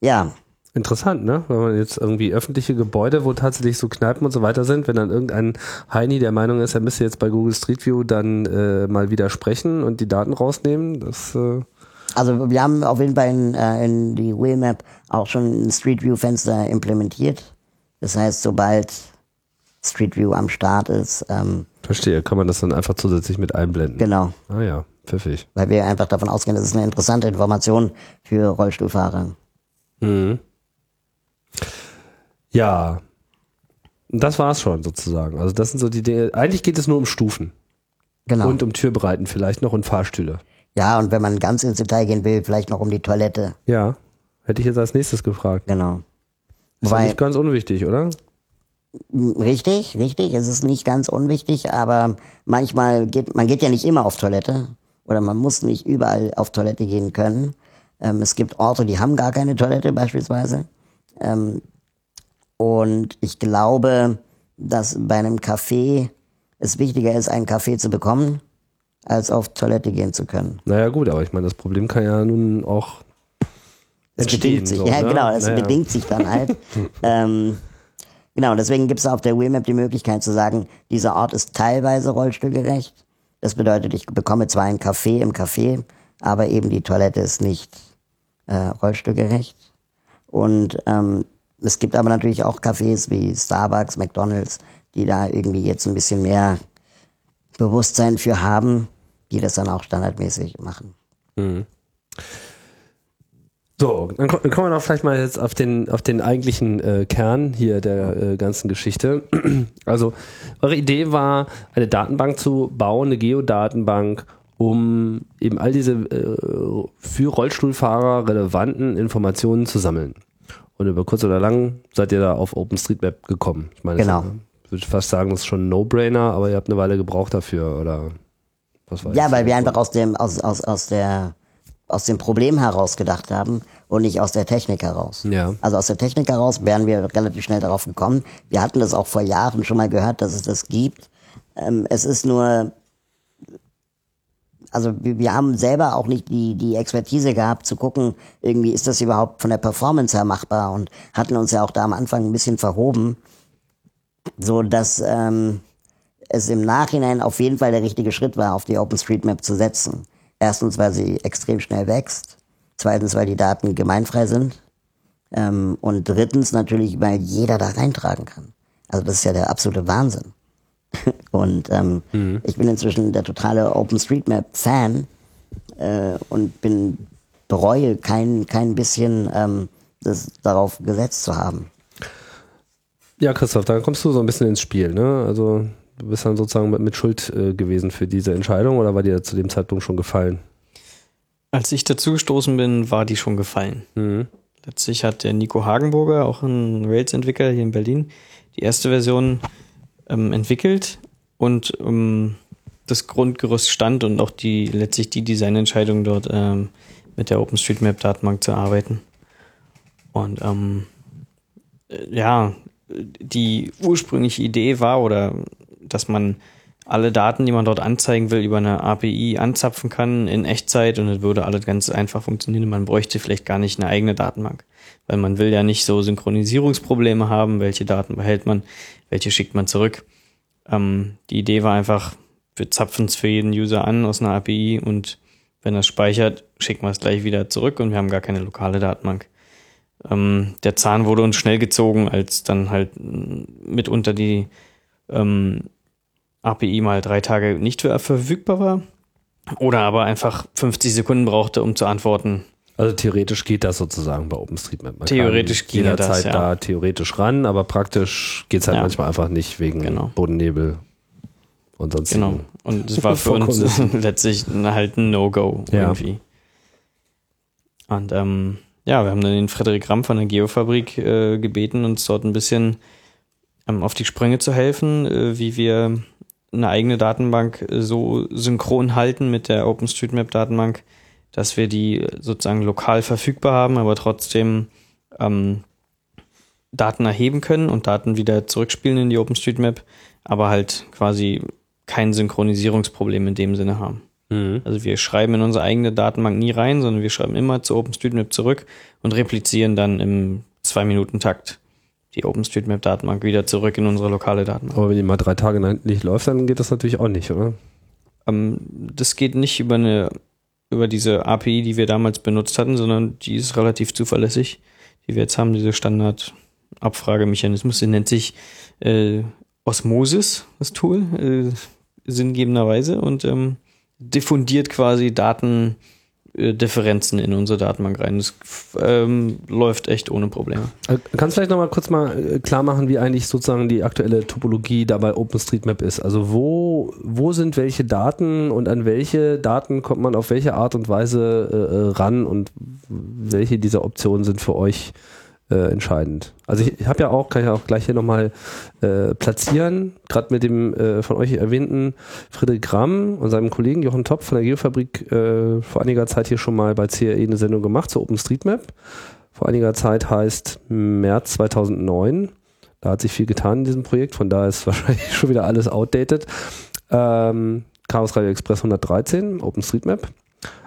S3: ja,
S2: Interessant, ne? Wenn man jetzt irgendwie öffentliche Gebäude, wo tatsächlich so Kneipen und so weiter sind, wenn dann irgendein Heini der Meinung ist, er müsste jetzt bei Google Street View dann äh, mal widersprechen und die Daten rausnehmen, das äh,
S3: Also wir haben auf jeden Fall in, äh, in die Wheelmap auch schon ein Street View Fenster implementiert. Das heißt, sobald Street View am Start ist, ähm,
S2: verstehe, kann man das dann einfach zusätzlich mit einblenden.
S3: genau,
S2: Ah ja, pfiffig.
S3: weil wir einfach davon ausgehen, das ist eine interessante Information für Rollstuhlfahrer.
S2: Ja, das war's schon sozusagen. Also das sind so die Dinge. Eigentlich geht es nur um Stufen
S3: Genau.
S2: und um Türbreiten vielleicht noch und Fahrstühle.
S3: Ja, und wenn man ganz ins Detail gehen will, vielleicht noch um die Toilette.
S2: Ja, hätte ich jetzt als nächstes gefragt.
S3: Genau.
S2: Ist ja
S3: Wobei,
S2: nicht ganz unwichtig, oder?
S3: richtig, richtig, es ist nicht ganz unwichtig, aber manchmal geht, man geht ja nicht immer auf Toilette oder man muss nicht überall auf Toilette gehen können. Ähm, es gibt Orte, die haben gar keine Toilette beispielsweise. Ähm, und ich glaube, dass bei einem Café es wichtiger ist, einen Kaffee zu bekommen, als auf Toilette gehen zu können.
S2: Naja, gut, aber ich meine, das Problem kann ja nun auch
S3: Es bedingt sich.
S2: so,
S3: ja,
S2: ne?
S3: genau, es
S2: Naja.
S3: bedingt sich dann halt. [LAUGHS] ähm, genau, deswegen gibt es auf der Wheelmap die Möglichkeit zu sagen, dieser Ort ist teilweise rollstuhlgerecht. Das bedeutet, ich bekomme zwar einen Kaffee im Café, aber eben die Toilette ist nicht äh, rollstuhlgerecht. Und ähm, es gibt aber natürlich auch Cafés wie Starbucks, McDonalds, die da irgendwie jetzt ein bisschen mehr Bewusstsein für haben, die das dann auch standardmäßig machen.
S2: So, dann ko- kommen wir doch vielleicht mal jetzt auf den, auf den eigentlichen äh, Kern hier der äh, ganzen Geschichte. [CLEARS THROAT] Also, eure Idee war, eine Datenbank zu bauen, eine Geodatenbank, um eben all diese äh, für Rollstuhlfahrer relevanten Informationen zu sammeln. Und über kurz oder lang seid ihr da auf OpenStreetMap gekommen. Ich meine,
S3: Genau.
S2: Würde fast sagen, das ist schon ein No-Brainer, aber ihr habt eine Weile gebraucht dafür, oder was weiß
S3: Ja, weil wir einfach aus dem, aus, aus, aus der, aus dem Problem heraus gedacht haben und nicht aus der Technik heraus.
S2: Ja.
S3: Also aus der Technik heraus wären wir relativ schnell darauf gekommen. Wir hatten das auch vor Jahren schon mal gehört, dass es das gibt. Ähm, es ist nur, also wir, wir haben selber auch nicht die, die Expertise gehabt zu gucken, irgendwie ist das überhaupt von der Performance her machbar und hatten uns ja auch da am Anfang ein bisschen verhoben, so dass ähm, es im Nachhinein auf jeden Fall der richtige Schritt war, auf die OpenStreetMap zu setzen. Erstens, weil sie extrem schnell wächst. Zweitens, weil die Daten gemeinfrei sind. Ähm, und drittens natürlich, weil jeder da reintragen kann. Also das ist ja der absolute Wahnsinn. [LAUGHS] und ähm, ich bin inzwischen der totale OpenStreetMap-Fan äh, und bin bereue kein, kein bisschen ähm, das darauf gesetzt zu haben.
S2: Ja, Christoph, da kommst du so ein bisschen ins Spiel, ne? Also du bist dann sozusagen mit, mit Schuld äh, gewesen für diese Entscheidung oder war dir zu dem Zeitpunkt schon gefallen?
S4: Als ich dazugestoßen bin, war die schon gefallen. Letztlich hat der Nico Hagenburger, auch ein Rails-Entwickler hier in Berlin, die erste Version ähm, entwickelt und ähm, das Grundgerüst stand und auch die letztlich die Designentscheidung dort ähm, mit der OpenStreetMap-Datenbank zu arbeiten. Und ähm, äh, ja, die ursprüngliche Idee war oder dass man alle Daten, die man dort anzeigen will, über eine API anzapfen kann in Echtzeit und es würde alles ganz einfach funktionieren. Man bräuchte vielleicht gar nicht eine eigene Datenbank, weil man will ja nicht so Synchronisierungsprobleme haben. Welche Daten behält man, welche schickt man zurück? Ähm, die Idee war einfach, wir zapfen es für jeden User an aus einer API und wenn er speichert, schicken wir es gleich wieder zurück und wir haben gar keine lokale Datenbank. Ähm, der Zahn wurde uns schnell gezogen, als dann halt mitunter die ähm, API mal drei Tage nicht ver- verfügbar war. Oder aber einfach 50 Sekunden brauchte, um zu antworten.
S2: Also theoretisch geht das sozusagen bei OpenStreetMap. Man
S4: Theoretisch
S2: kann
S4: ginge das,
S2: jederzeit
S4: ja.
S2: da theoretisch ran, aber praktisch geht es halt
S4: Ja.
S2: manchmal einfach nicht wegen
S4: Genau.
S2: Bodennebel und sonst
S4: Genau. Und es war für uns [LAUGHS] letztlich halt ein No-Go
S2: Ja.
S4: irgendwie. Und ähm, ja, wir haben dann den Frederik Ramm von der Geofabrik äh, gebeten, uns dort ein bisschen ähm, auf die Sprünge zu helfen, äh, wie wir eine eigene Datenbank äh, so synchron halten mit der OpenStreetMap-Datenbank, dass wir die sozusagen lokal verfügbar haben, aber trotzdem ähm, Daten erheben können und Daten wieder zurückspielen in die OpenStreetMap, aber halt quasi kein Synchronisierungsproblem in dem Sinne haben.
S2: Mhm.
S4: Also wir schreiben in unsere eigene Datenbank nie rein, sondern wir schreiben immer zu OpenStreetMap zurück und replizieren dann im Zwei-Minuten-Takt die OpenStreetMap-Datenbank wieder zurück in unsere lokale Datenbank.
S2: Aber wenn die mal drei Tage nicht läuft, dann geht das natürlich auch nicht, oder?
S4: Ähm, das geht nicht über eine über diese API, die wir damals benutzt hatten, sondern die ist relativ zuverlässig, die wir jetzt haben, diese Standard-Abfragemechanismus. Sie nennt sich äh, Osmosis, das Tool, äh, sinngebenderweise, und ähm, diffundiert quasi Daten äh, Differenzen in unsere Datenbank rein. Das ähm, läuft echt ohne Probleme.
S2: Äh, Kannst du vielleicht nochmal kurz mal äh, klar machen, wie eigentlich sozusagen die aktuelle Topologie da bei OpenStreetMap ist? Also wo, wo sind welche Daten und an welche Daten kommt man auf welche Art und Weise äh, äh ran und welche dieser Optionen sind für euch äh, entscheidend. Also ich, ich habe ja auch, kann ich auch gleich hier nochmal äh, platzieren, gerade mit dem äh, von euch erwähnten Friedrich Gramm und seinem Kollegen Jochen Topf von der Geofabrik äh, vor einiger Zeit hier schon mal bei CRE eine Sendung gemacht zu OpenStreetMap. Vor einiger Zeit heißt März 2009. Da hat sich viel getan in diesem Projekt, von daher ist [LAUGHS] wahrscheinlich schon wieder alles outdated. Ähm, Chaos Radio Express 113, OpenStreetMap.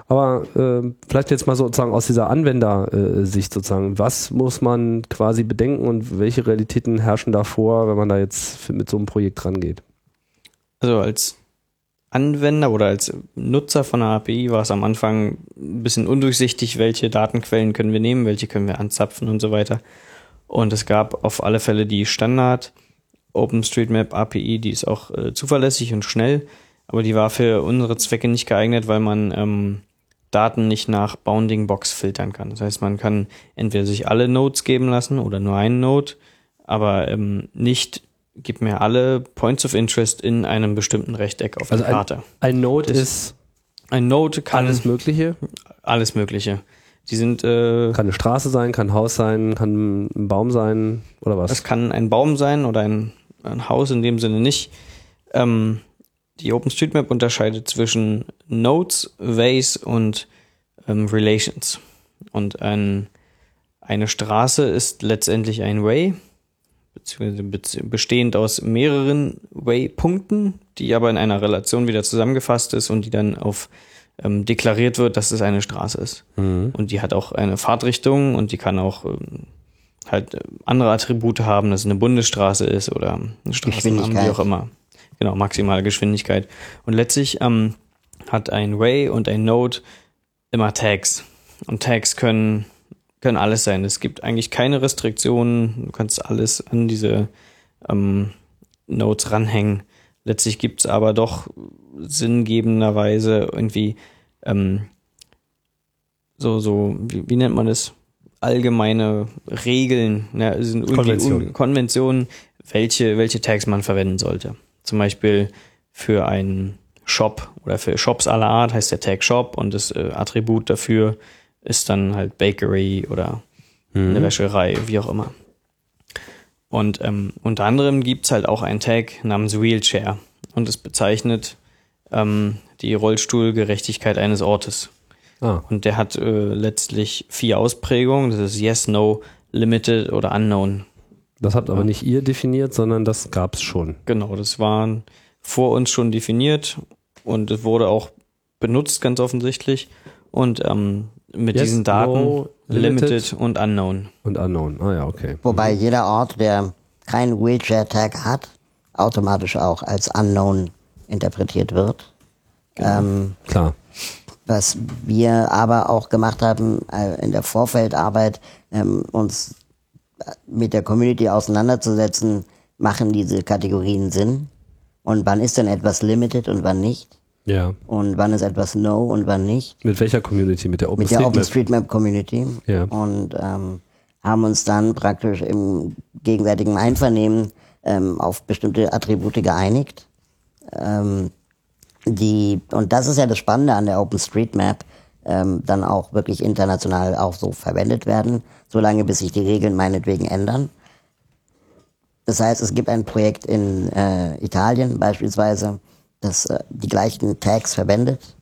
S2: Aber äh, vielleicht jetzt mal sozusagen aus dieser Anwendersicht sozusagen, was muss man quasi bedenken und welche Realitäten herrschen da vor, wenn man da jetzt mit so einem Projekt rangeht?
S4: Also als Anwender oder als Nutzer von einer API war es am Anfang ein bisschen undurchsichtig, welche Datenquellen können wir nehmen, welche können wir anzapfen und so weiter. Und es gab auf alle Fälle die Standard OpenStreetMap API, die ist auch äh, zuverlässig und schnell, aber die war für unsere Zwecke nicht geeignet, weil man ähm, Daten nicht nach Bounding Box filtern kann. Das heißt, man kann entweder sich alle Nodes geben lassen oder nur einen Node, aber ähm, nicht gib mir alle Points of Interest in einem bestimmten Rechteck auf
S2: Also
S4: der Karte.
S2: Ein Node
S4: Das-
S2: ist
S4: Ein Node kann
S2: alles Mögliche.
S4: alles Mögliche. Die sind, äh,
S2: Kann eine Straße sein, kann ein Haus sein, kann ein Baum sein oder was?
S4: es kann ein Baum sein oder ein, ein Haus in dem Sinne nicht. Ähm, die OpenStreetMap unterscheidet zwischen Nodes, Ways und ähm, Relations. Und ein, eine Straße ist letztendlich ein Way, beziehungsweise bez- bestehend aus mehreren Way-Punkten, die aber in einer Relation wieder zusammengefasst ist und die dann auf ähm, deklariert wird, dass es eine Straße ist. Und die hat auch eine Fahrtrichtung und die kann auch ähm, halt äh, andere Attribute haben, dass es eine Bundesstraße ist oder eine Straßennamen, wie auch immer. Genau, maximale Geschwindigkeit. Und letztlich ähm, hat ein Way und ein Node immer Tags. Und Tags können, können alles sein. Es gibt eigentlich keine Restriktionen. Du kannst alles an diese ähm, Nodes ranhängen. Letztlich gibt es aber doch sinngebenderweise irgendwie ähm, so, so, wie, wie nennt man das? Allgemeine Regeln, ne, es sind
S2: Konventionen.
S4: Konventionen, welche, welche Tags man verwenden sollte. Zum Beispiel für einen Shop oder für Shops aller Art heißt der Tag Shop und das äh, Attribut dafür ist dann halt Bakery oder eine Wäscherei, wie auch immer. Und ähm, unter anderem gibt's halt auch einen Tag namens Wheelchair und es bezeichnet ähm, die Rollstuhlgerechtigkeit eines Ortes.
S2: ah,
S4: Und der hat äh, letztlich vier Ausprägungen. Das ist Yes, No, Limited oder Unknown.
S2: Das habt aber nicht ihr definiert, sondern das gab es schon.
S4: Genau, das waren vor uns schon definiert und es wurde auch benutzt, ganz offensichtlich. Und ähm, mit
S2: Yes,
S4: diesen Daten
S2: No,
S4: limited.
S2: Limited.
S4: und Unknown.
S2: Und unknown. Ah ja, okay.
S3: Wobei jeder Ort, der keinen Wheelchair-Tag hat, automatisch auch als unknown interpretiert wird. Ähm,
S2: Klar.
S3: was wir aber auch gemacht haben äh, in der Vorfeldarbeit, ähm, uns mit der Community auseinanderzusetzen, machen diese Kategorien Sinn? Und wann ist denn etwas limited und wann nicht?
S2: Ja.
S3: Und wann ist etwas no und wann nicht?
S2: Mit welcher Community? Mit der
S3: Mit der
S2: OpenStreetMap?
S3: OpenStreetMap Community.
S2: Ja.
S3: Und ähm, haben uns dann praktisch im gegenseitigen Einvernehmen ähm, auf bestimmte Attribute geeinigt. Ähm, die, und das ist ja das Spannende an der OpenStreetMap, ähm, dann auch wirklich international auch so verwendet werden, solange bis sich die Regeln meinetwegen ändern. Das heißt, es gibt ein Projekt in äh, Italien beispielsweise, das äh, die gleichen Tags verwendet.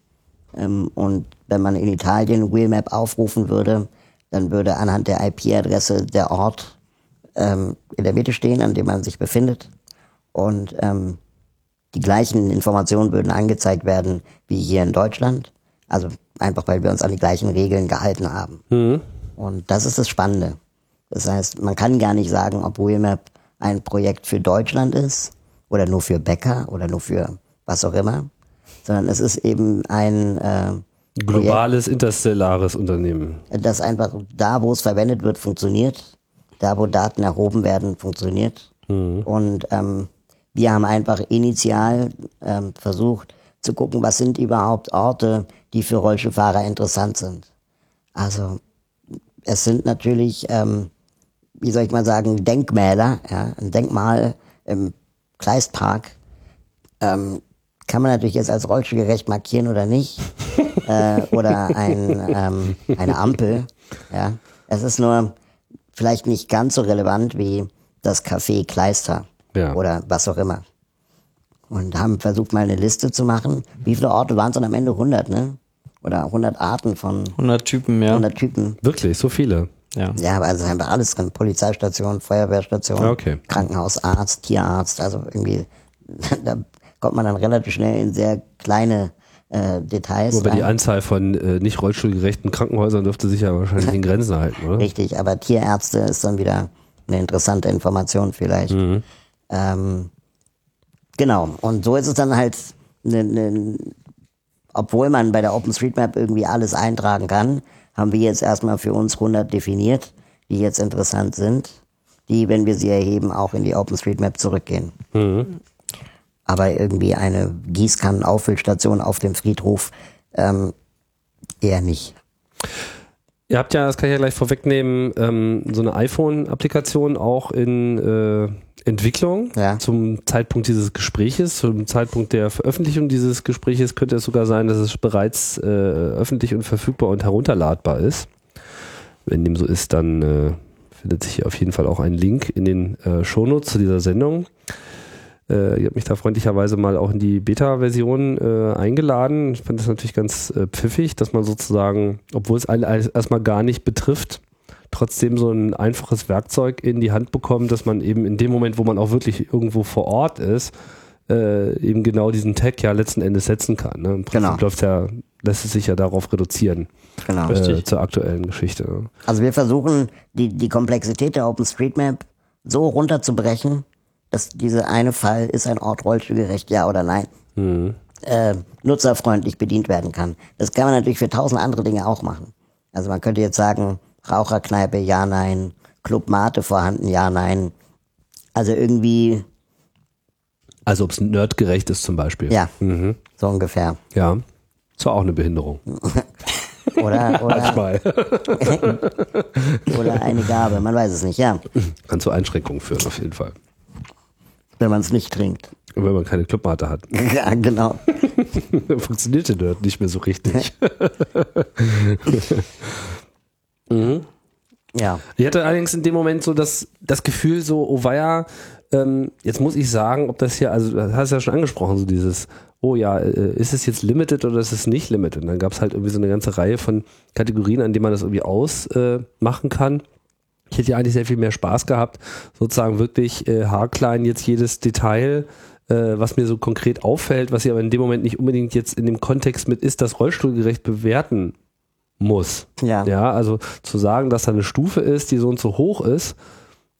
S3: Ähm, und wenn man in Italien Wheelmap aufrufen würde, dann würde anhand der IP-Adresse der Ort ähm, in der Mitte stehen, an dem man sich befindet. Und ähm, die gleichen Informationen würden angezeigt werden wie hier in Deutschland. Also einfach, weil wir uns an die gleichen Regeln gehalten haben. Und das ist das Spannende. Das heißt, man kann gar nicht sagen, ob Wheelmap ein Projekt für Deutschland ist oder nur für Bäcker oder nur für was auch immer, sondern es ist eben ein äh,
S2: Globales, interstellares Unternehmen.
S3: das einfach da, wo es verwendet wird, funktioniert. Da, wo Daten erhoben werden, funktioniert. Und ähm, wir haben einfach initial ähm, versucht, zu gucken, was sind überhaupt Orte, die für Rollstuhlfahrer interessant sind. Also es sind natürlich, ähm, wie soll ich mal sagen, Denkmäler, ja, ein Denkmal im Kleistpark. Ähm, kann man natürlich jetzt als rollstuhlgerecht markieren oder nicht. [LAUGHS] äh, oder ein, ähm, eine Ampel. Ja. Es ist nur vielleicht nicht ganz so relevant wie das Café Kleister
S2: Ja.
S3: oder was auch immer. Und haben versucht mal eine Liste zu machen. Wie viele Orte waren es dann am Ende? 100, ne? Oder 100 Arten von
S4: 100 Typen, ja.
S3: 100 Typen.
S2: Wirklich, so viele.
S4: ja.
S3: Ja, aber also einfach alles drin. Polizeistation, Feuerwehrstation,
S2: okay.
S3: Krankenhaus, Arzt, Tierarzt. Also irgendwie, [LAUGHS] da kommt man dann relativ schnell in sehr kleine äh, Details.
S2: Wobei die. Anzahl von äh, nicht rollstuhlgerechten Krankenhäusern dürfte sich ja wahrscheinlich in Grenzen halten, oder?
S3: Richtig, aber Tierärzte ist dann wieder eine interessante Information vielleicht. Ähm, genau, und so ist es dann halt, ne, ne, obwohl man bei der OpenStreetMap irgendwie alles eintragen kann, haben wir jetzt erstmal für uns 100 definiert, die jetzt interessant sind, die, wenn wir sie erheben, auch in die OpenStreetMap zurückgehen. Aber irgendwie eine Gießkannenauffüllstation auf dem Friedhof ähm, eher nicht.
S2: Ihr habt ja, das kann ich ja gleich vorwegnehmen, ähm, so eine iPhone-Applikation auch in äh, Entwicklung.
S3: Ja.
S2: Zum Zeitpunkt dieses Gespräches, zum Zeitpunkt der Veröffentlichung dieses Gespräches könnte es sogar sein, dass es bereits äh, öffentlich und verfügbar und herunterladbar ist. Wenn dem so ist, dann äh, findet sich hier auf jeden Fall auch ein Link in den äh, Shownotes zu dieser Sendung. Äh, ihr habt mich da freundlicherweise mal auch in die Beta-Version äh, eingeladen. Ich fand das natürlich ganz äh, pfiffig, dass man sozusagen, obwohl es einen erstmal gar nicht betrifft, trotzdem so ein einfaches Werkzeug in die Hand bekommt, dass man eben in dem Moment, wo man auch wirklich irgendwo vor Ort ist, äh, eben genau diesen Tag ja letzten Endes setzen kann. Ne? Im Prinzip
S3: Genau.
S2: läuft ja, lässt es sich ja darauf reduzieren
S3: Genau.
S2: äh, zur aktuellen Geschichte. Ne?
S3: Also wir versuchen, die, die Komplexität der OpenStreetMap so runterzubrechen, dass dieser eine Fall, ist ein Ort rollstuhlgerecht, ja oder nein, äh, nutzerfreundlich bedient werden kann. Das kann man natürlich für tausend andere Dinge auch machen. Also man könnte jetzt sagen, Raucherkneipe, ja, nein, Club Mate vorhanden, ja, nein. Also irgendwie,
S2: Also ob es nerdgerecht ist zum Beispiel.
S3: ja, so ungefähr.
S2: Ja. Ist ja auch eine Behinderung. [LAUGHS]
S3: Oder, [LAUGHS] oder, [LAUGHS] oder eine Gabe, man weiß es nicht, ja,
S2: Kann zu Einschränkungen führen, auf jeden Fall.
S3: wenn man es nicht trinkt.
S2: Und wenn man keine Clubmate hat.
S3: Ja, genau.
S2: Dann funktioniert der Nerd nicht mehr so richtig.
S3: Ja.
S2: Ich hatte allerdings in dem Moment so das, das Gefühl, so, oh weia, ähm, jetzt muss ich sagen, ob das hier, also das hast du ja schon angesprochen, so dieses, oh ja, äh, ist es jetzt limited oder ist es nicht limited? Und dann gab es halt irgendwie so eine ganze Reihe von Kategorien, an denen man das irgendwie ausmachen äh, kann. Ich hätte ja eigentlich sehr viel mehr Spaß gehabt, sozusagen wirklich äh, haarklein jetzt jedes Detail, äh, was mir so konkret auffällt, was ich aber in dem Moment nicht unbedingt jetzt in dem Kontext mit ist das rollstuhlgerecht bewerten muss.
S3: Ja.
S2: Ja, also zu sagen, dass da eine Stufe ist, die so und so hoch ist,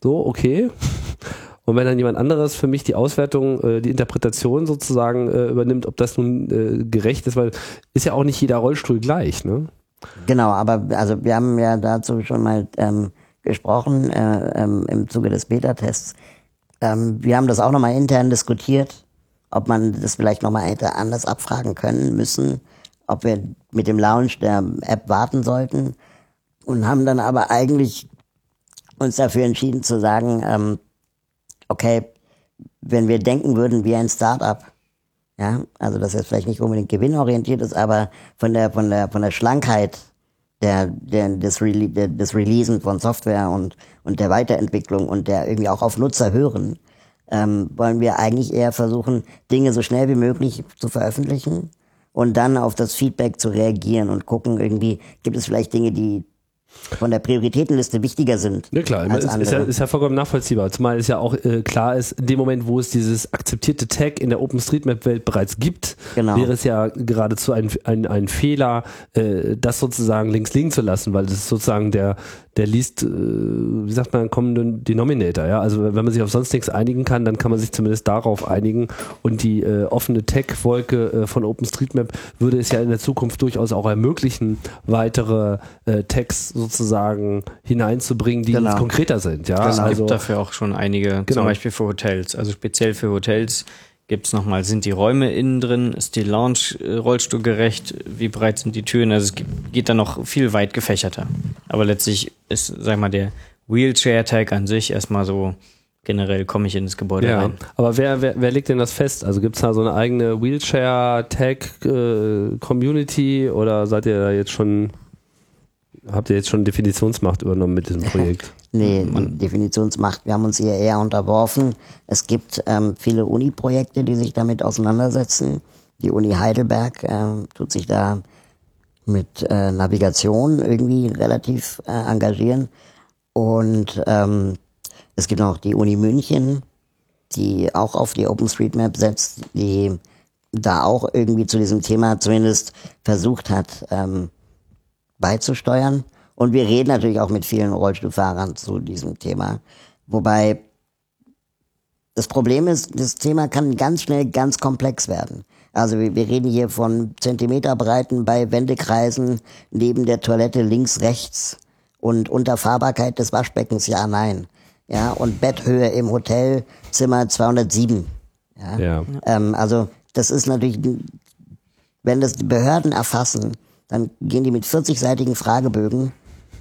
S2: so, okay. [LAUGHS] Und wenn dann jemand anderes für mich die Auswertung, äh, die Interpretation sozusagen äh, übernimmt, ob das nun äh, gerecht ist, weil ist ja auch nicht jeder Rollstuhl gleich, ne?
S3: Genau, aber also wir haben ja dazu schon mal ähm, gesprochen äh, ähm, im Zuge des Beta-Tests. Ähm, wir haben das auch nochmal intern diskutiert, ob man das vielleicht nochmal hätte anders abfragen können müssen, ob wir mit dem Launch der App warten sollten und haben dann aber eigentlich uns dafür entschieden zu sagen, ähm, okay, wenn wir denken würden wie ein Startup, ja, also das jetzt vielleicht nicht unbedingt gewinnorientiert ist, aber von der von der von der Schlankheit der, der des, Rele des Releasen von Software und und der Weiterentwicklung und der irgendwie auch auf Nutzer hören, ähm, wollen wir eigentlich eher versuchen, Dinge so schnell wie möglich zu veröffentlichen und dann auf das Feedback zu reagieren und gucken irgendwie, gibt es vielleicht Dinge, die von der Prioritätenliste wichtiger sind
S2: Ja klar,
S3: als
S2: ist, ist, ja, ist ja vollkommen nachvollziehbar. Zumal es ja auch äh, klar ist, in dem Moment, wo es dieses akzeptierte Tag in der OpenStreetMap-Welt bereits gibt,
S3: Genau.
S2: wäre es ja geradezu ein, ein, ein Fehler, äh, das sozusagen links liegen zu lassen, weil das ist sozusagen der, der least, äh, wie sagt man, kommenden Denominator. Ja? Also wenn man sich auf sonst nichts einigen kann, dann kann man sich zumindest darauf einigen. Und die äh, offene Tag-Wolke äh, von OpenStreetMap würde es ja in der Zukunft durchaus auch ermöglichen, weitere äh, Tags sozusagen hineinzubringen, die
S3: Genau.
S2: konkreter sind. Ja,
S4: Es
S2: also
S4: gibt dafür auch schon einige,
S2: Genau.
S4: zum Beispiel für Hotels. Also speziell für Hotels gibt es nochmal, sind die Räume innen drin, ist die Lounge äh, rollstuhlgerecht, wie breit sind die Türen, also es gibt, geht da noch viel weit gefächerter. Aber letztlich ist, sag mal, der Wheelchair-Tag an sich erstmal so, generell komme ich ins Gebäude
S2: Ja,
S4: rein.
S2: aber wer, wer, wer legt denn das fest? Also gibt es da so eine eigene Wheelchair-Tag-Community oder seid ihr da jetzt schon, habt ihr jetzt schon Definitionsmacht übernommen mit diesem [LAUGHS] Projekt?
S3: Nee, die Definitionsmacht, wir haben uns hier eher unterworfen. Es gibt ähm, viele Uni-Projekte, die sich damit auseinandersetzen. Die Uni Heidelberg ähm, tut sich da mit äh, Navigation irgendwie relativ äh, engagieren. Und ähm, es gibt noch die Uni München, die auch auf die OpenStreetMap setzt, die da auch irgendwie zu diesem Thema zumindest versucht hat, ähm, beizusteuern. Und wir reden natürlich auch mit vielen Rollstuhlfahrern zu diesem Thema. Wobei das Problem ist, das Thema kann ganz schnell ganz komplex werden. Also wir, wir reden hier von Zentimeterbreiten bei Wendekreisen neben der Toilette links, rechts und Unterfahrbarkeit des Waschbeckens ja, nein. Ja, und Betthöhe im Hotelzimmer 207. Ja.
S2: Ja.
S3: Ähm, also das ist natürlich, wenn das die Behörden erfassen, dann gehen die mit 40-seitigen Fragebögen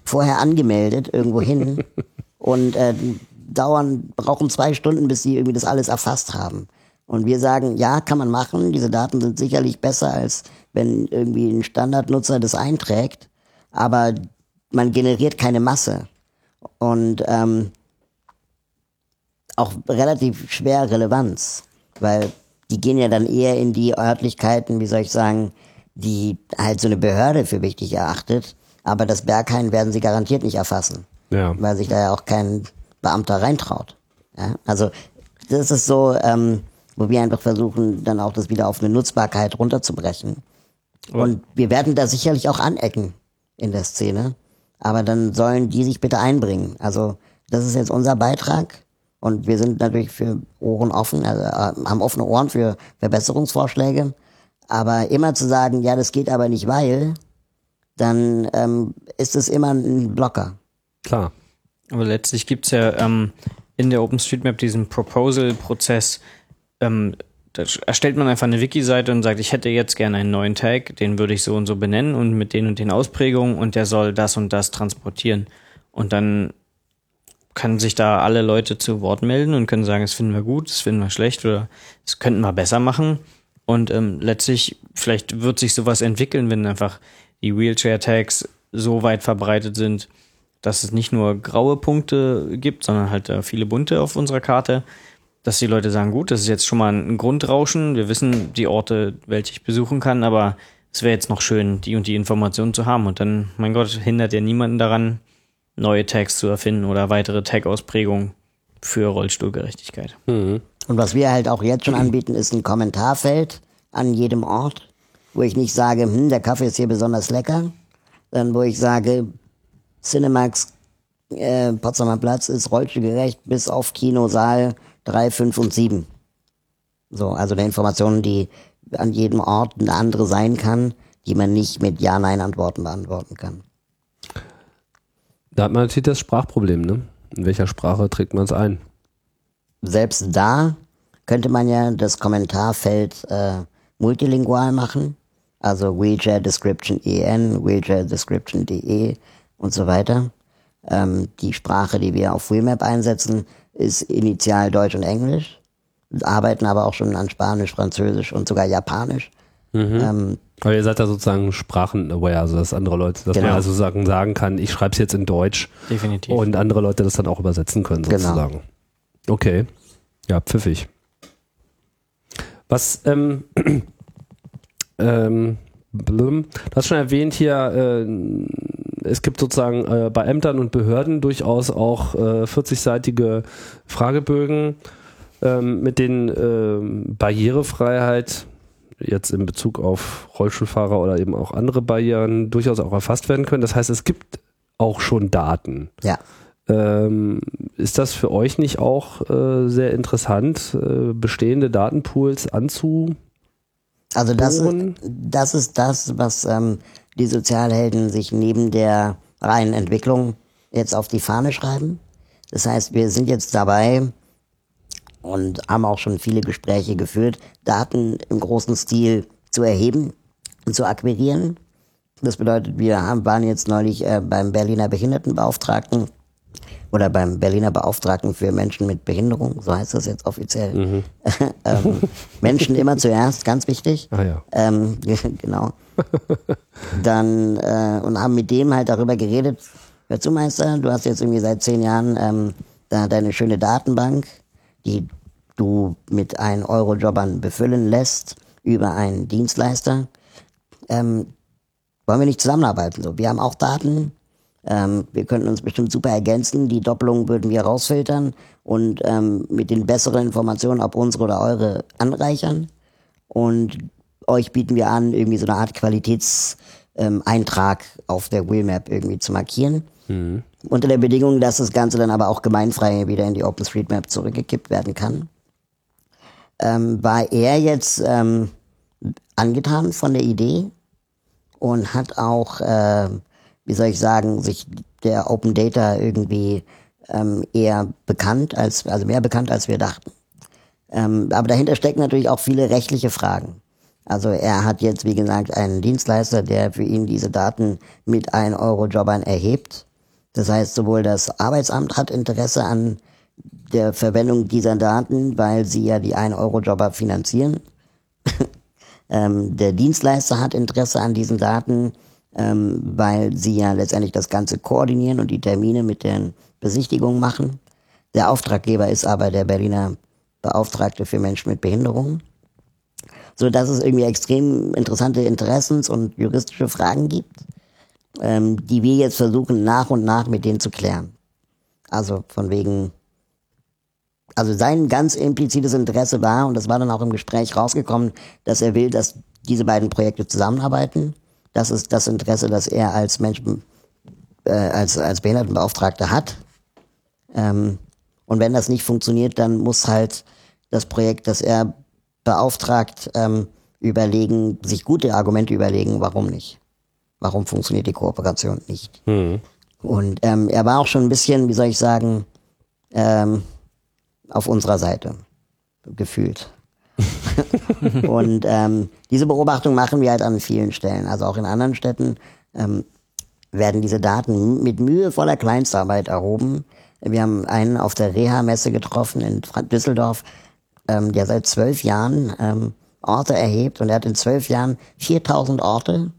S3: vorher angemeldet irgendwo hin [LAUGHS] und äh, dauern, brauchen zwei Stunden, bis sie irgendwie das alles erfasst haben. Und wir sagen, ja, kann man machen. Diese Daten sind sicherlich besser, als wenn irgendwie ein Standardnutzer das einträgt. Aber man generiert keine Masse. Und ähm, auch relativ schwer Relevanz, weil die gehen ja dann eher in die Örtlichkeiten, wie soll ich sagen, die halt so eine Behörde für wichtig erachtet, aber das Berghain werden sie garantiert nicht erfassen,
S2: Ja.
S3: weil sich da ja auch kein Beamter reintraut. Ja? Also das ist so, ähm, wo wir einfach versuchen, dann auch das wieder auf eine Nutzbarkeit runterzubrechen. Und wir werden da sicherlich auch anecken in der Szene, aber dann sollen die sich bitte einbringen. Also das ist jetzt unser Beitrag und wir sind natürlich für Ohren offen, also äh, haben offene Ohren für Verbesserungsvorschläge. Aber immer zu sagen, ja, das geht aber nicht, weil, dann ähm, ist es immer ein Blocker.
S2: Klar.
S4: Aber letztlich gibt's ja ähm, in der OpenStreetMap diesen Proposal-Prozess, ähm, da erstellt man einfach eine Wiki-Seite und sagt, ich hätte jetzt gerne einen neuen Tag, den würde ich so und so benennen und mit den und den Ausprägungen und der soll das und das transportieren. Und dann kann sich da alle Leute zu Wort melden und können sagen, das finden wir gut, das finden wir schlecht oder das könnten wir besser machen. Und ähm, letztlich, vielleicht wird sich sowas entwickeln, wenn einfach die Wheelchair-Tags so weit verbreitet sind, dass es nicht nur graue Punkte gibt, sondern halt äh, viele bunte auf unserer Karte, dass die Leute sagen, gut, das ist jetzt schon mal ein Grundrauschen, wir wissen die Orte, welche ich besuchen kann, aber es wäre jetzt noch schön, die und die Informationen zu haben. Und dann, mein Gott, hindert ja niemanden daran, neue Tags zu erfinden oder weitere Tag-Ausprägungen für Rollstuhlgerechtigkeit.
S3: Und was wir halt auch jetzt schon anbieten, ist ein Kommentarfeld an jedem Ort, wo ich nicht sage, hm, der Kaffee ist hier besonders lecker, sondern wo ich sage, Cinemax äh, Potsdamer Platz ist rollstuhlgerecht bis auf Kinosaal 3, 5 und 7. So, also eine Information, die an jedem Ort eine andere sein kann, die man nicht mit Ja-Nein-Antworten beantworten kann.
S2: Da hat man natürlich das Sprachproblem, ne? In welcher Sprache trägt man es ein?
S3: selbst da könnte man ja das Kommentarfeld äh, multilingual machen. Also Wheelchair Description EN, Wheelchair Description DE und so weiter. Ähm, die Sprache, die wir auf Wheelmap einsetzen, ist initial Deutsch und Englisch, arbeiten aber auch schon an Spanisch, Französisch und sogar Japanisch. Ähm,
S2: Aber ihr seid da sozusagen sprachenaware, also dass andere Leute, dass man
S3: Genau.
S2: also sagen, sagen kann, ich schreibe es jetzt in Deutsch
S4: Definitiv.
S2: und andere Leute das dann auch übersetzen können,
S3: Genau.
S2: sozusagen. Okay. Ja, pfiffig. Was, ähm, [CLEARS THROAT] ähm, blum. du hast schon erwähnt hier, äh, es gibt sozusagen äh, bei Ämtern und Behörden durchaus auch äh, 40-seitige Fragebögen ähm, mit den ähm, Barrierefreiheit jetzt in Bezug auf Rollstuhlfahrer oder eben auch andere Barrieren durchaus auch erfasst werden können. Das heißt, es gibt auch schon Daten.
S3: ja.
S2: Ähm, ist das für euch nicht auch äh, sehr interessant, äh, bestehende Datenpools anzu?
S3: Also das ist, das ist das, was ähm, die Sozialhelden sich neben der reinen Entwicklung jetzt auf die Fahne schreiben. Das heißt, wir sind jetzt dabei, und haben auch schon viele Gespräche geführt, Daten im großen Stil zu erheben und zu akquirieren. Das bedeutet, wir haben, waren jetzt neulich äh, beim Berliner Behindertenbeauftragten oder beim Berliner Beauftragten für Menschen mit Behinderung, so heißt das jetzt offiziell. [LAUGHS] ähm, Menschen immer zuerst, ganz wichtig.
S2: Ah ja.
S3: Ähm, [LAUGHS] genau. Dann äh, und haben mit dem halt darüber geredet. Hör zu, Meister, du hast jetzt irgendwie seit zehn Jahren ähm, da deine schöne Datenbank, die du mit ein Euro-Jobbern befüllen lässt über einen Dienstleister. Ähm, wollen wir nicht zusammenarbeiten? So, wir haben auch Daten. Ähm, wir könnten uns bestimmt super ergänzen. Die Doppelung würden wir rausfiltern und ähm, mit den besseren Informationen, ob unsere oder eure, anreichern. Und euch bieten wir an, irgendwie so eine Art Qualitätseintrag auf der Wheelmap irgendwie zu markieren. Unter der Bedingung, dass das Ganze dann aber auch gemeinfrei wieder in die OpenStreetMap zurückgekippt werden kann. Ähm, war er jetzt ähm, angetan von der Idee und hat auch, äh, wie soll ich sagen, sich der Open Data irgendwie ähm, eher bekannt als, also mehr bekannt als wir dachten. Ähm, aber dahinter stecken natürlich auch viele rechtliche Fragen. Also er hat jetzt, wie gesagt, einen Dienstleister, der für ihn diese Daten mit 1 Euro Jobbern erhebt. Das heißt, sowohl das Arbeitsamt hat Interesse an der Verwendung dieser Daten, weil sie ja die 1 Euro Jobber finanzieren. [LAUGHS] ähm, der Dienstleister hat Interesse an diesen Daten, ähm, weil sie ja letztendlich das Ganze koordinieren und die Termine mit den Besichtigungen machen. Der Auftraggeber ist aber der Berliner Beauftragte für Menschen mit Behinderungen. So dass es irgendwie extrem interessante Interessens- und juristische Fragen gibt, ähm, die wir jetzt versuchen nach und nach mit denen zu klären. Also von wegen, also sein ganz implizites Interesse war, und das war dann auch im Gespräch rausgekommen, dass er will, dass diese beiden Projekte zusammenarbeiten. Das ist das Interesse, das er als Mensch, äh, als, als Behindertenbeauftragter hat. Ähm, und wenn das nicht funktioniert, dann muss halt das Projekt, das er beauftragt, ähm, überlegen, sich gute Argumente überlegen, warum nicht. Warum funktioniert die Kooperation nicht? Und ähm, er war auch schon ein bisschen, wie soll ich sagen, ähm, auf unserer Seite gefühlt. [LAUGHS] und ähm, diese Beobachtung machen wir halt an vielen Stellen. Also auch in anderen Städten ähm, werden diese Daten mit mühevoller Kleinstarbeit erhoben. Wir haben einen auf der Reha-Messe getroffen in Düsseldorf, ähm, der seit zwölf Jahren ähm, Orte erhebt und er hat in zwölf Jahren 4000 Orte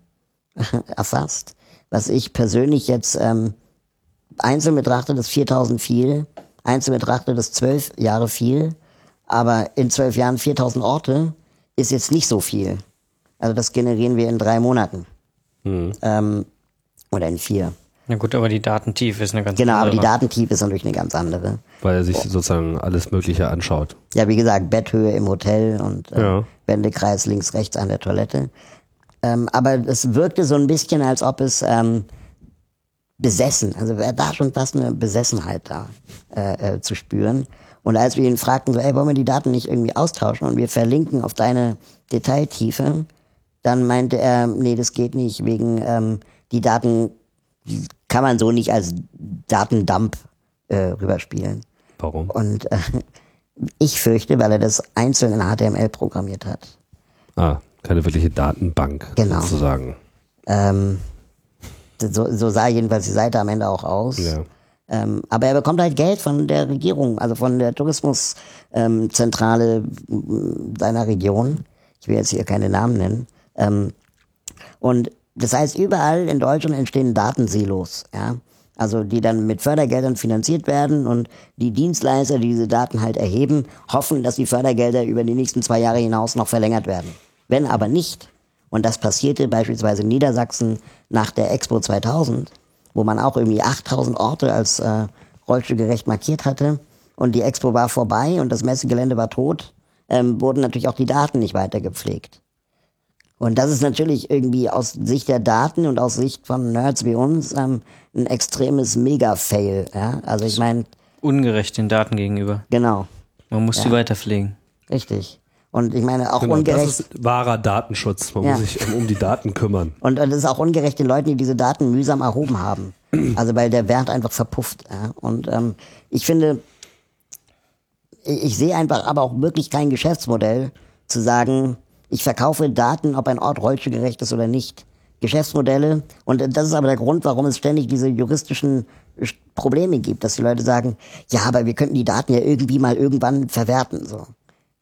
S3: [LAUGHS] erfasst. Was ich persönlich jetzt ähm, einzeln betrachtet ist 4000 viel, einzeln betrachtet ist zwölf Jahre viel, aber in zwölf Jahren 4000 Orte ist jetzt nicht so viel. Also das generieren wir in drei Monaten. Ähm, oder in vier.
S4: Na gut, aber die Datentiefe ist eine ganz
S3: Genau, aber die
S4: andere.
S3: Datentiefe ist natürlich eine ganz andere.
S2: Weil er sich sozusagen alles Mögliche anschaut.
S3: Ja, wie gesagt, Betthöhe im Hotel und äh,
S2: Ja.
S3: Wendekreis links, rechts an der Toilette. Ähm, aber es wirkte so ein bisschen, als ob es ähm, besessen, also da schon fast eine Besessenheit da äh, äh, zu spüren. Und als wir ihn fragten, so, ey, wollen wir die Daten nicht irgendwie austauschen und wir verlinken auf deine Detailtiefe, dann meinte er, nee, das geht nicht, wegen ähm, die Daten kann man so nicht als Datendump äh, rüberspielen.
S2: Warum?
S3: Und äh, ich fürchte, weil er das einzeln in HTML programmiert hat.
S2: Ah, keine wirkliche Datenbank
S3: Genau.
S2: sozusagen.
S3: Ähm, so, so sah jedenfalls die Seite am Ende auch aus.
S2: Ja.
S3: Ähm, aber er bekommt halt Geld von der Regierung, also von der Tourismuszentrale ähm, seiner Region. Ich will jetzt hier keine Namen nennen. Ähm, und das heißt, überall in Deutschland entstehen Datensilos, ja. Also die dann mit Fördergeldern finanziert werden und die Dienstleister, die diese Daten halt erheben, hoffen, dass die Fördergelder über die nächsten zwei Jahre hinaus noch verlängert werden. Wenn aber nicht, und das passierte beispielsweise in Niedersachsen nach der Expo 2000, wo man auch irgendwie 8000 Orte als äh, rollstuhlgerecht markiert hatte und die Expo war vorbei und das Messegelände war tot, ähm, wurden natürlich auch die Daten nicht weiter gepflegt. Und das ist natürlich irgendwie aus Sicht der Daten und aus Sicht von Nerds wie uns ähm, ein extremes Mega-Fail. Ja? Also ich meine,
S4: Ungerecht den Daten gegenüber.
S3: genau,
S4: Man muss die weiterpflegen.
S3: richtig. Und ich meine auch
S2: Genau, das
S3: ungerecht.
S2: ist wahrer Datenschutz. Man
S3: Ja.
S2: muss sich um, die Daten kümmern.
S3: Und und es ist auch ungerecht den Leuten, die diese Daten mühsam erhoben haben. [CLEARS THROAT] Also weil der Wert einfach verpufft. Ja? Und ähm, ich finde, ich ich sehe einfach aber auch wirklich kein Geschäftsmodell zu sagen, ich verkaufe Daten, ob ein Ort rollstuhlgerecht ist oder nicht. Geschäftsmodelle. Und das ist aber der Grund, warum es ständig diese juristischen Probleme gibt, dass die Leute sagen, ja, aber wir könnten die Daten ja irgendwie mal irgendwann verwerten, so.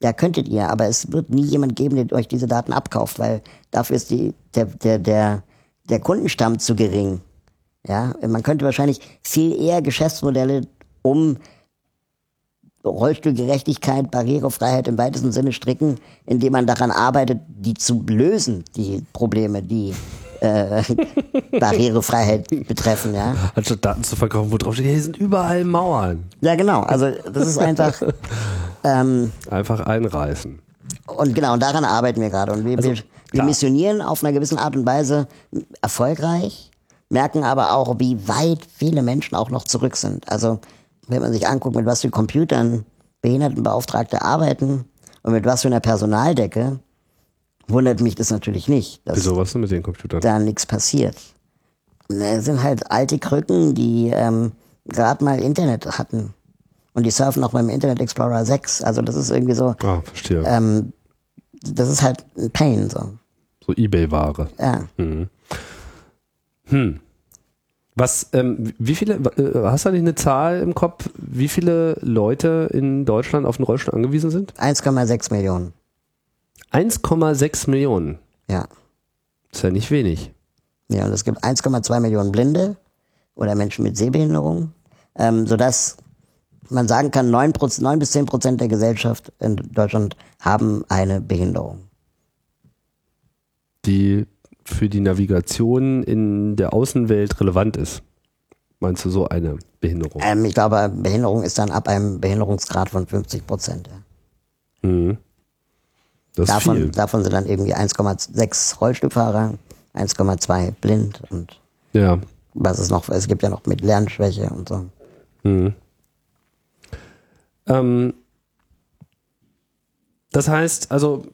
S3: Ja, könntet ihr, aber es wird nie jemand geben, der euch diese Daten abkauft, weil dafür ist die, der, der, der, der Kundenstamm zu gering. Ja, man könnte wahrscheinlich viel eher Geschäftsmodelle um Rollstuhlgerechtigkeit, Barrierefreiheit im weitesten Sinne stricken, indem man daran arbeitet, die zu lösen, die Probleme, die äh, [LAUGHS] Barrierefreiheit betreffen, ja.
S2: Anstatt Daten zu verkaufen, wo drauf steht, hier sind überall Mauern.
S3: Ja, genau. Also das ist einfach [LAUGHS] ähm,
S2: Einfach einreißen.
S3: und genau, und daran arbeiten wir gerade. Und wir, wir, wir missionieren auf einer gewissen Art und Weise erfolgreich, merken aber auch, wie weit viele Menschen auch noch zurück sind. Also wenn man sich anguckt, mit was für Computern Behindertenbeauftragte arbeiten und mit was für einer Personaldecke, wundert mich das natürlich nicht, dass
S2: Wieso, was denn mit den Computern?
S3: da nichts passiert. Es sind halt alte Krücken, die ähm, gerade mal Internet hatten. Und die surfen auch beim Internet Explorer 6. Also das ist irgendwie so,
S2: Ah, verstehe.
S3: ähm, das ist halt ein Pain. So.
S2: so Ebay-Ware.
S3: Ja.
S2: Was, ähm, wie viele, äh, hast du nicht eine Zahl im Kopf, wie viele Leute in Deutschland auf den Rollstuhl angewiesen sind?
S3: 1,6 Millionen.
S2: 1,6 Millionen.
S3: Ja.
S2: ist ja nicht wenig.
S3: Ja, und es gibt 1,2 Millionen Blinde oder Menschen mit Sehbehinderung, ähm, sodass man sagen kann, 9, 9 bis 10 Prozent der Gesellschaft in Deutschland haben eine Behinderung.
S2: Die für die Navigation in der Außenwelt relevant ist. Meinst du so eine Behinderung?
S3: Ähm, ich glaube, Behinderung ist dann ab einem Behinderungsgrad von 50 Prozent. Ja.
S2: Mhm.
S3: Davon, davon sind dann irgendwie 1,6 Rollstuhlfahrer, 1,2 blind und
S2: Ja.
S3: was es noch, es gibt ja noch mit Lernschwäche und so.
S2: Ähm, das heißt, also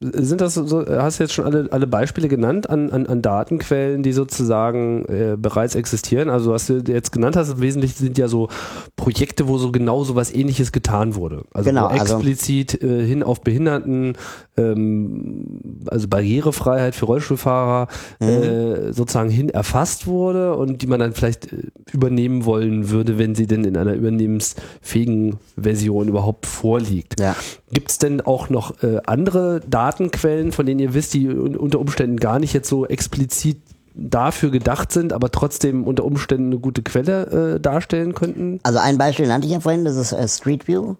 S2: sind das so, hast du jetzt schon alle, alle Beispiele genannt an, an, an Datenquellen, die sozusagen äh, bereits existieren? Also was du jetzt genannt hast, im Wesentlichen sind ja so Projekte, wo so genau so was ähnliches getan wurde. Also
S3: Genau, also-
S2: explizit äh, hin auf Behinderten, ähm, also Barrierefreiheit für Rollstuhlfahrer
S3: Mhm.
S2: äh, sozusagen hin erfasst wurde und die man dann vielleicht äh, übernehmen wollen würde, wenn sie denn in einer übernehmensfähigen Version überhaupt vorliegt.
S3: Ja.
S2: Gibt es denn auch noch äh, andere Datenquellen, von denen ihr wisst, die un unter Umständen gar nicht jetzt so explizit dafür gedacht sind, aber trotzdem unter Umständen eine gute Quelle äh, darstellen könnten?
S3: Also ein Beispiel nannte ich ja vorhin, das ist äh, Street View,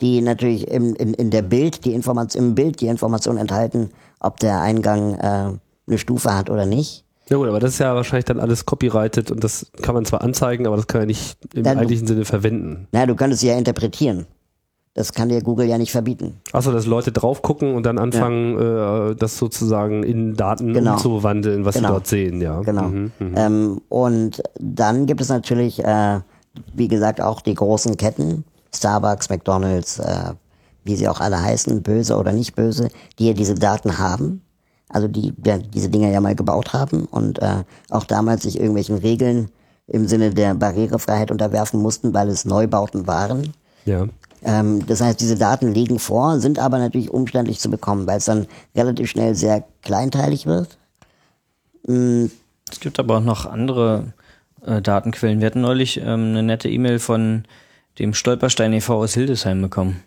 S3: die natürlich im, in, in der Bild die Information, im Bild die Information enthalten, ob der Eingang äh, eine Stufe hat oder nicht.
S2: Ja gut, aber das ist ja wahrscheinlich dann alles copyrighted und das kann man zwar anzeigen, aber das kann ja nicht im
S3: Dann-
S2: eigentlichen Sinne verwenden.
S3: Na, du könntest sie ja interpretieren. Das kann dir Google ja nicht verbieten.
S2: Achso, dass Leute drauf gucken und dann anfangen, äh, das sozusagen in Daten
S3: Genau.
S2: umzuwandeln, was sie
S3: Genau.
S2: dort sehen, ja.
S3: Genau.
S2: Mhm, mhm.
S3: Ähm, und dann gibt es natürlich, äh, wie gesagt, auch die großen Ketten, Starbucks, McDonalds, äh, wie sie auch alle heißen, böse oder nicht böse, die ja diese Daten haben. Also die ja, diese Dinger ja mal gebaut haben und äh, auch damals sich irgendwelchen Regeln im Sinne der Barrierefreiheit unterwerfen mussten, weil es Neubauten waren.
S2: Ja.
S3: Ähm, das heißt, diese Daten liegen vor, sind aber natürlich umständlich zu bekommen, weil es dann relativ schnell sehr kleinteilig wird.
S4: Es gibt aber auch noch andere äh, Datenquellen. Wir hatten neulich ähm, eine nette E-Mail von dem Stolperstein e.V. aus Hildesheim bekommen.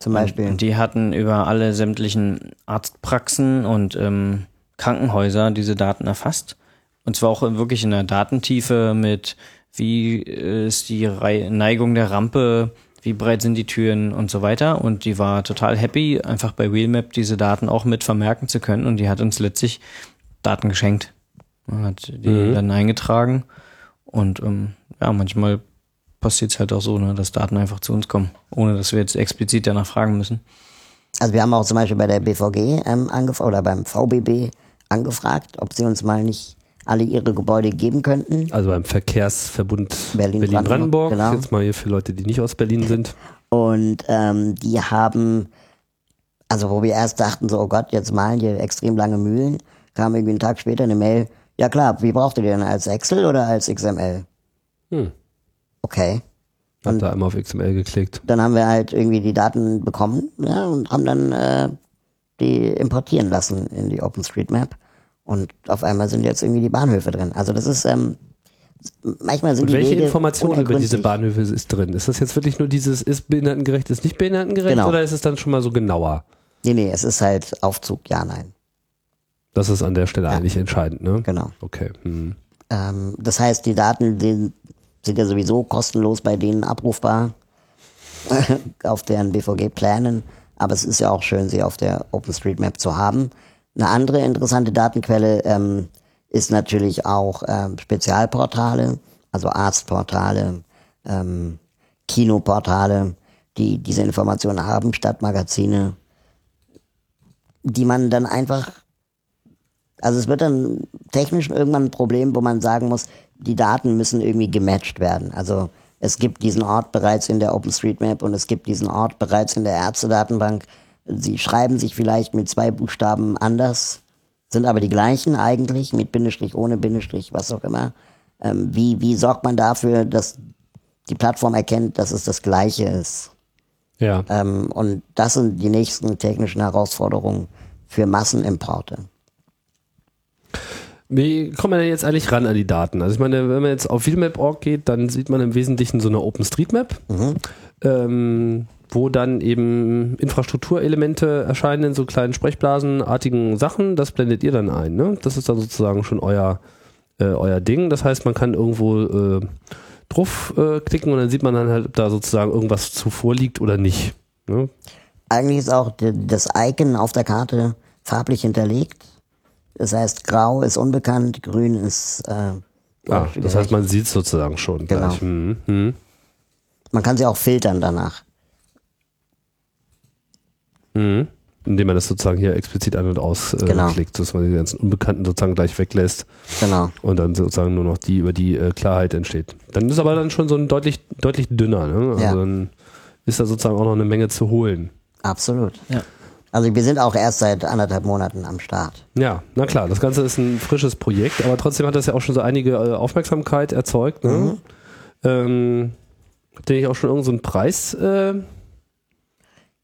S3: Zum Beispiel.
S4: Und die hatten über alle sämtlichen Arztpraxen und ähm, Krankenhäuser diese Daten erfasst. Und zwar auch wirklich in der Datentiefe mit, wie äh, ist die Neigung der Rampe, wie breit sind die Türen und so weiter. Und die war total happy, einfach bei Wheelmap diese Daten auch mit vermerken zu können. Und die hat uns letztlich Daten geschenkt. Man hat die dann eingetragen. Und ähm, ja, manchmal passiert es halt auch so, ne, dass Daten einfach zu uns kommen, ohne dass wir jetzt explizit danach fragen müssen.
S3: Also wir haben auch zum Beispiel bei der BVG ähm, angefragt oder beim VBB angefragt, ob sie uns mal nicht alle ihre Gebäude geben könnten.
S2: Also beim Verkehrsverbund
S3: Berlin-Brandenburg,
S2: Berlin-Brandenburg.
S3: genau.
S2: Jetzt mal hier für Leute, die nicht aus Berlin sind.
S3: Und ähm, die haben, also wo wir erst dachten, so, oh Gott, jetzt malen hier extrem lange Mühlen, kam irgendwie einen Tag später eine Mail, ja klar, wie braucht ihr die denn als Excel oder als XML?
S2: Hm.
S3: Okay.
S2: Hab da einmal auf XML geklickt.
S3: Dann haben wir halt irgendwie die Daten bekommen ja, und haben dann äh, die importieren lassen in die OpenStreetMap. Und auf einmal sind jetzt irgendwie die Bahnhöfe drin. Also das ist, ähm, manchmal sind
S2: Und
S3: die
S2: welche
S3: Wege
S2: Informationen über diese. Bahnhöfe ist drin? Ist das jetzt wirklich nur dieses ist behindertengerecht, ist nicht behindertengerecht
S3: Genau.
S2: oder ist es dann schon mal so genauer?
S3: Nee, nee, es ist halt Aufzug, ja, nein.
S2: Das ist an der Stelle eigentlich entscheidend, ne?
S3: Genau.
S2: Okay. Hm.
S3: Ähm, das heißt, die Daten die sind ja sowieso kostenlos bei denen abrufbar [LAUGHS] auf deren BVG-Plänen. Aber es ist ja auch schön, sie auf der OpenStreetMap zu haben. Eine andere interessante Datenquelle ähm, ist natürlich auch ähm, Spezialportale, also Arztportale, ähm, Kinoportale, die diese Informationen haben, Stadtmagazine, die man dann einfach also es wird dann technisch irgendwann ein Problem, wo man sagen muss, die Daten müssen irgendwie gematcht werden. Also es gibt diesen Ort bereits in der OpenStreetMap und es gibt diesen Ort bereits in der Ärztedatenbank. Sie schreiben sich vielleicht mit zwei Buchstaben anders, sind aber die gleichen eigentlich, mit Bindestrich, ohne Bindestrich, was auch immer. Ähm, wie, wie sorgt man dafür, dass die Plattform erkennt, dass es das Gleiche ist?
S2: Ja.
S3: Ähm, und das sind die nächsten technischen Herausforderungen für Massenimporte.
S2: Wie kommt man denn jetzt eigentlich ran an die Daten? Also ich meine, wenn man jetzt auf Wheelmap.org geht, dann sieht man im Wesentlichen so eine OpenStreetMap, ähm, wo dann eben Infrastrukturelemente erscheinen in so kleinen Sprechblasenartigen Sachen. Das blendet ihr dann ein. Ne? Das ist dann sozusagen schon euer, äh, euer Ding. Das heißt, man kann irgendwo äh, drauf äh, klicken und dann sieht man dann halt, ob da sozusagen irgendwas zuvor liegt oder nicht. Ne?
S3: Eigentlich ist auch das Icon auf der Karte farblich hinterlegt. Das heißt, grau ist unbekannt, grün ist. Äh,
S2: Ah, das heißt, man sieht es sozusagen schon.
S3: Genau.
S2: Gleich. Mhm. Mhm.
S3: man kann sie auch filtern danach.
S2: Mhm. Indem man das sozusagen hier explizit ein- und ausklickt, äh,
S3: Genau.
S2: klickt, dass man die ganzen Unbekannten sozusagen gleich weglässt
S3: Genau.
S2: und dann sozusagen nur noch die, über die äh, Klarheit entsteht. Dann ist aber dann schon so ein deutlich, deutlich dünner, ne? Also
S3: Ja.
S2: dann ist da sozusagen auch noch eine Menge zu holen.
S3: Absolut.
S4: Ja.
S3: Also wir sind auch erst seit anderthalb Monaten am Start.
S2: Ja, na klar, das Ganze ist ein frisches Projekt, aber trotzdem hat das ja auch schon so einige äh, Aufmerksamkeit erzeugt. Ne?
S3: Mhm.
S2: Ähm, habt ihr nicht auch schon irgendeinen so Preis? Äh,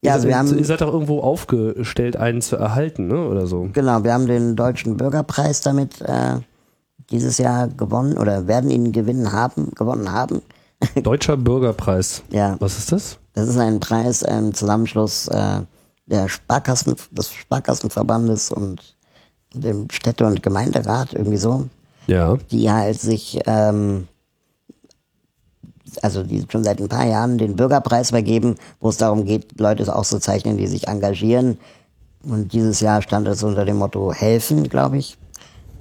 S3: Ja, also
S2: ihr,
S3: wir haben,
S2: ihr seid doch irgendwo aufgestellt, einen zu erhalten, ne? Oder so.
S3: genau, wir haben den Deutschen Bürgerpreis damit äh, dieses Jahr gewonnen oder werden ihn gewinnen haben, gewonnen haben. [LAUGHS]
S2: Deutscher Bürgerpreis.
S3: Ja,
S2: Was ist das?
S3: das ist ein Preis, ein Zusammenschluss äh, der Sparkassen, des Sparkassenverbandes und dem Städte- und Gemeinderat, irgendwie so.
S2: Ja.
S3: die halt sich, ähm, also die schon seit ein paar Jahren den Bürgerpreis vergeben, wo es darum geht, Leute auszuzeichnen, die sich engagieren. Und dieses Jahr stand es unter dem Motto helfen, glaube ich.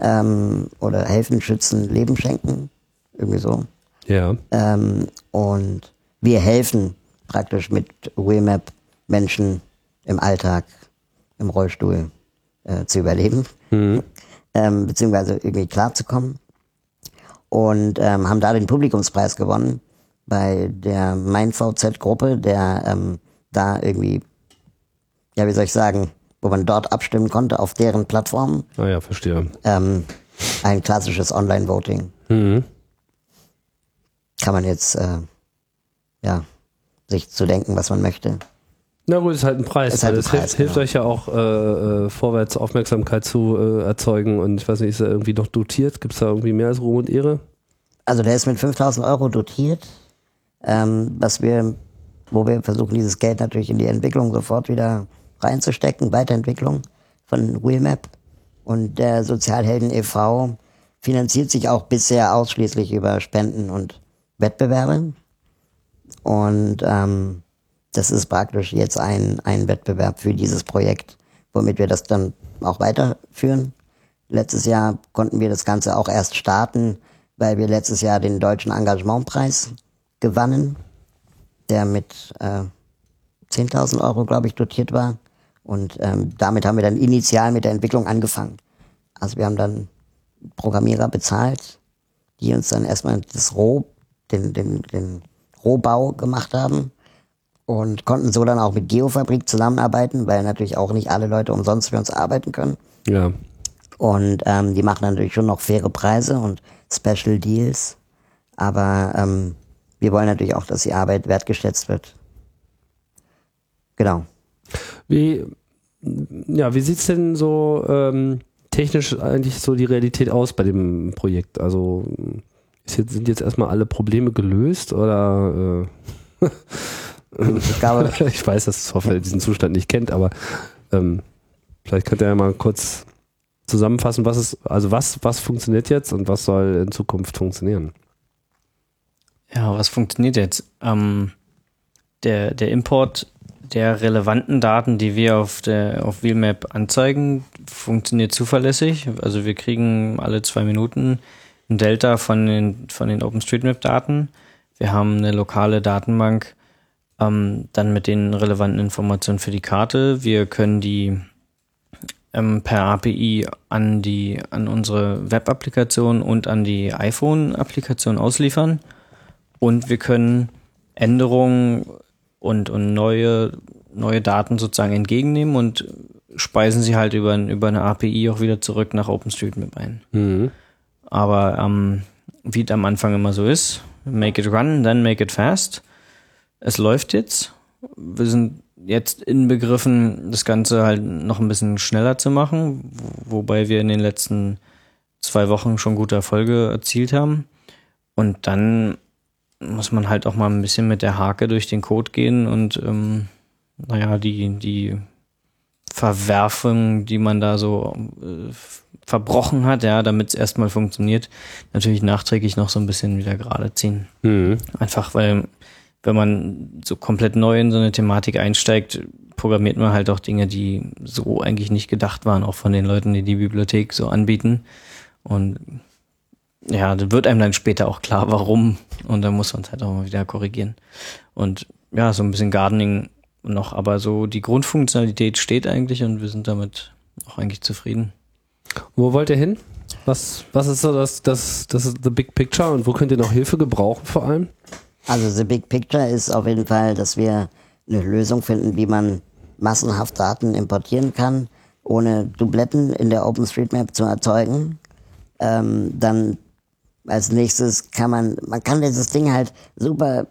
S3: Ähm, oder helfen, schützen, Leben schenken. Irgendwie so.
S2: Ja.
S3: Ähm, und wir helfen praktisch mit Wemap Menschen im Alltag, im Rollstuhl äh, zu überleben, ähm, beziehungsweise irgendwie klarzukommen. Und ähm, haben da den Publikumspreis gewonnen bei der MeinVZ-Gruppe, der ähm, da irgendwie, ja, wie soll ich sagen, wo man dort abstimmen konnte auf deren Plattform.
S2: Ah ja, verstehe.
S3: Ähm, ein klassisches Online-Voting.
S2: Mhm.
S3: kann man jetzt äh, ja sich zu denken, was man möchte.
S2: Na gut, ist halt ein Preis.
S3: Ist halt ein
S2: es
S3: Preis,
S2: hilft, hilft
S3: genau.
S2: euch ja auch äh, äh, vorwärts Aufmerksamkeit zu äh, erzeugen und ich weiß nicht, ist er irgendwie noch dotiert? Gibt es da irgendwie mehr als Ruhm und Ehre?
S3: Also der ist mit 5000 Euro dotiert, ähm, was wir, wo wir versuchen, dieses Geld natürlich in die Entwicklung sofort wieder reinzustecken, Weiterentwicklung von Wheelmap. Und der Sozialhelden e.V. finanziert sich auch bisher ausschließlich über Spenden und Wettbewerbe. Und ähm, das ist praktisch jetzt ein, ein Wettbewerb für dieses Projekt, womit wir das dann auch weiterführen. Letztes Jahr konnten wir das Ganze auch erst starten, weil wir letztes Jahr den Deutschen Engagementpreis gewannen, der mit äh, 10.000 Euro, glaube ich, dotiert war. Und ähm, damit haben wir dann initial mit der Entwicklung angefangen. Also wir haben dann Programmierer bezahlt, die uns dann erstmal das Roh, den, den, den Rohbau gemacht haben und konnten so dann auch mit Geofabrik zusammenarbeiten, weil natürlich auch nicht alle Leute umsonst für uns arbeiten können.
S2: Ja.
S3: Und ähm, die machen natürlich schon noch faire Preise und Special Deals. Aber ähm, wir wollen natürlich auch, dass die Arbeit wertgeschätzt wird. Genau.
S2: Wie, ja, wie sieht's denn so ähm, technisch eigentlich so die Realität aus bei dem Projekt? Also jetzt, sind jetzt erstmal alle Probleme gelöst oder äh,
S3: Ich glaube, [LAUGHS]
S2: ich weiß, dass Software diesen Zustand nicht kennt, aber ähm, vielleicht könnt ihr ja mal kurz zusammenfassen, was ist, also was, was funktioniert jetzt und was soll in Zukunft funktionieren?
S4: Ja, was funktioniert jetzt? Ähm, der, der Import der relevanten Daten, die wir auf der auf Wheelmap anzeigen, funktioniert zuverlässig. Also wir kriegen alle zwei Minuten ein Delta von den, von den OpenStreetMap-Daten. Wir haben eine lokale Datenbank ähm, dann mit den relevanten Informationen für die Karte. Wir können die ähm, per API an die an unsere Web-Applikation und an die iPhone-Applikation ausliefern. Und wir können Änderungen und, und neue, neue Daten sozusagen entgegennehmen und speisen sie halt über, über eine API auch wieder zurück nach OpenStreetMap ein.
S2: Mhm.
S4: Aber ähm, wie es am Anfang immer so ist, make it run, then make it fast. Es läuft jetzt. Wir sind jetzt inbegriffen, das Ganze halt noch ein bisschen schneller zu machen, wo- wobei wir in den letzten zwei Wochen schon gute Erfolge erzielt haben. Und dann muss man halt auch mal ein bisschen mit der Hake durch den Code gehen und ähm, naja, die, die Verwerfung, die man da so äh, verbrochen hat, ja, damit es erstmal funktioniert, natürlich nachträglich noch so ein bisschen wieder gerade ziehen.
S2: Mhm.
S4: Einfach weil, wenn man so komplett neu in so eine Thematik einsteigt, programmiert man halt auch Dinge, die so eigentlich nicht gedacht waren, auch von den Leuten, die die Bibliothek so anbieten. Und ja, dann wird einem dann später auch klar, warum. Und dann muss man es halt auch mal wieder korrigieren. Und ja, so ein bisschen Gardening noch, aber so die Grundfunktionalität steht eigentlich und wir sind damit auch eigentlich zufrieden.
S2: Wo wollt ihr hin? Was, was ist so das, das, das ist the big picture und wo könnt ihr noch Hilfe gebrauchen vor allem?
S3: Also the big picture ist auf jeden Fall, dass wir eine Lösung finden, wie man massenhaft Daten importieren kann, ohne Dubletten in der OpenStreetMap zu erzeugen. Ähm, dann als nächstes kann man, man kann dieses Ding halt super,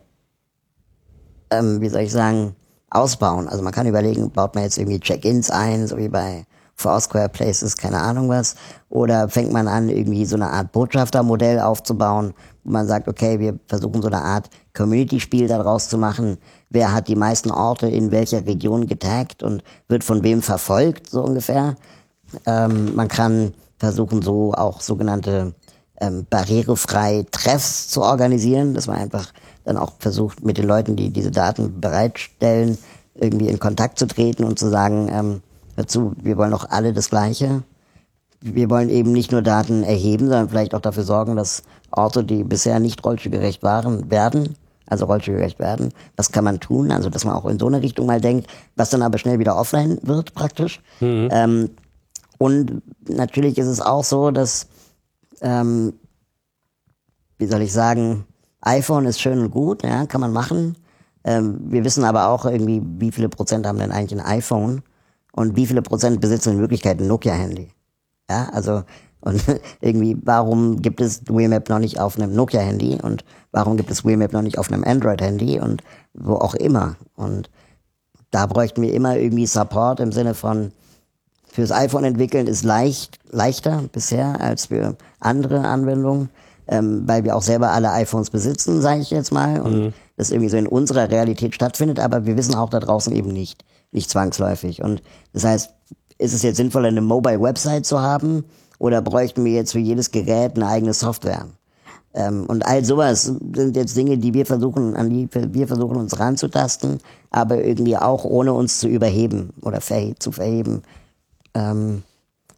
S3: ähm, wie soll ich sagen, ausbauen. Also man kann überlegen, baut man jetzt irgendwie Check-ins ein, so wie bei Foursquare Places, keine Ahnung was, oder fängt man an, irgendwie so eine Art Botschaftermodell aufzubauen, wo man sagt, okay, wir versuchen so eine Art Community-Spiel daraus zu machen. Wer hat die meisten Orte in welcher Region getaggt und wird von wem verfolgt, so ungefähr. Ähm, man kann versuchen, so auch sogenannte ähm, barrierefrei Treffs zu organisieren, dass man einfach dann auch versucht, mit den Leuten, die diese Daten bereitstellen, irgendwie in Kontakt zu treten und zu sagen, ähm, hör zu, wir wollen doch alle das Gleiche. Wir wollen eben nicht nur Daten erheben, sondern vielleicht auch dafür sorgen, dass Orte, die bisher nicht rollstuhlgerecht waren, werden, also rollstuhlgerecht werden. Was kann man tun? Also, dass man auch in so eine Richtung mal denkt, was dann aber schnell wieder offline wird, praktisch. Ähm, und natürlich ist es auch so, dass, ähm, wie soll ich sagen, iPhone ist schön und gut, ja, kann man machen. Ähm, wir wissen aber auch irgendwie, wie viele Prozent haben denn eigentlich ein iPhone und wie viele Prozent besitzen in Wirklichkeit ein Nokia-Handy. Ja, also und [LAUGHS] irgendwie, warum gibt es Wheelmap noch nicht auf einem Nokia-Handy und warum gibt es Wheelmap noch nicht auf einem Android-Handy und wo auch immer. Und da bräuchten wir immer irgendwie Support im Sinne von fürs iPhone entwickeln ist leicht, leichter bisher als für andere Anwendungen, ähm, weil wir auch selber alle iPhones besitzen, sage ich jetzt mal, und das irgendwie so in unserer Realität stattfindet, aber wir wissen auch da draußen eben nicht, nicht zwangsläufig. Und das heißt, ist es jetzt sinnvoll, eine Mobile-Website zu haben oder bräuchten wir jetzt für jedes Gerät eine eigene Software? Ähm, und all sowas sind jetzt Dinge, die wir versuchen, an die wir versuchen uns ranzutasten, aber irgendwie auch ohne uns zu überheben oder verhe zu verheben. Ähm,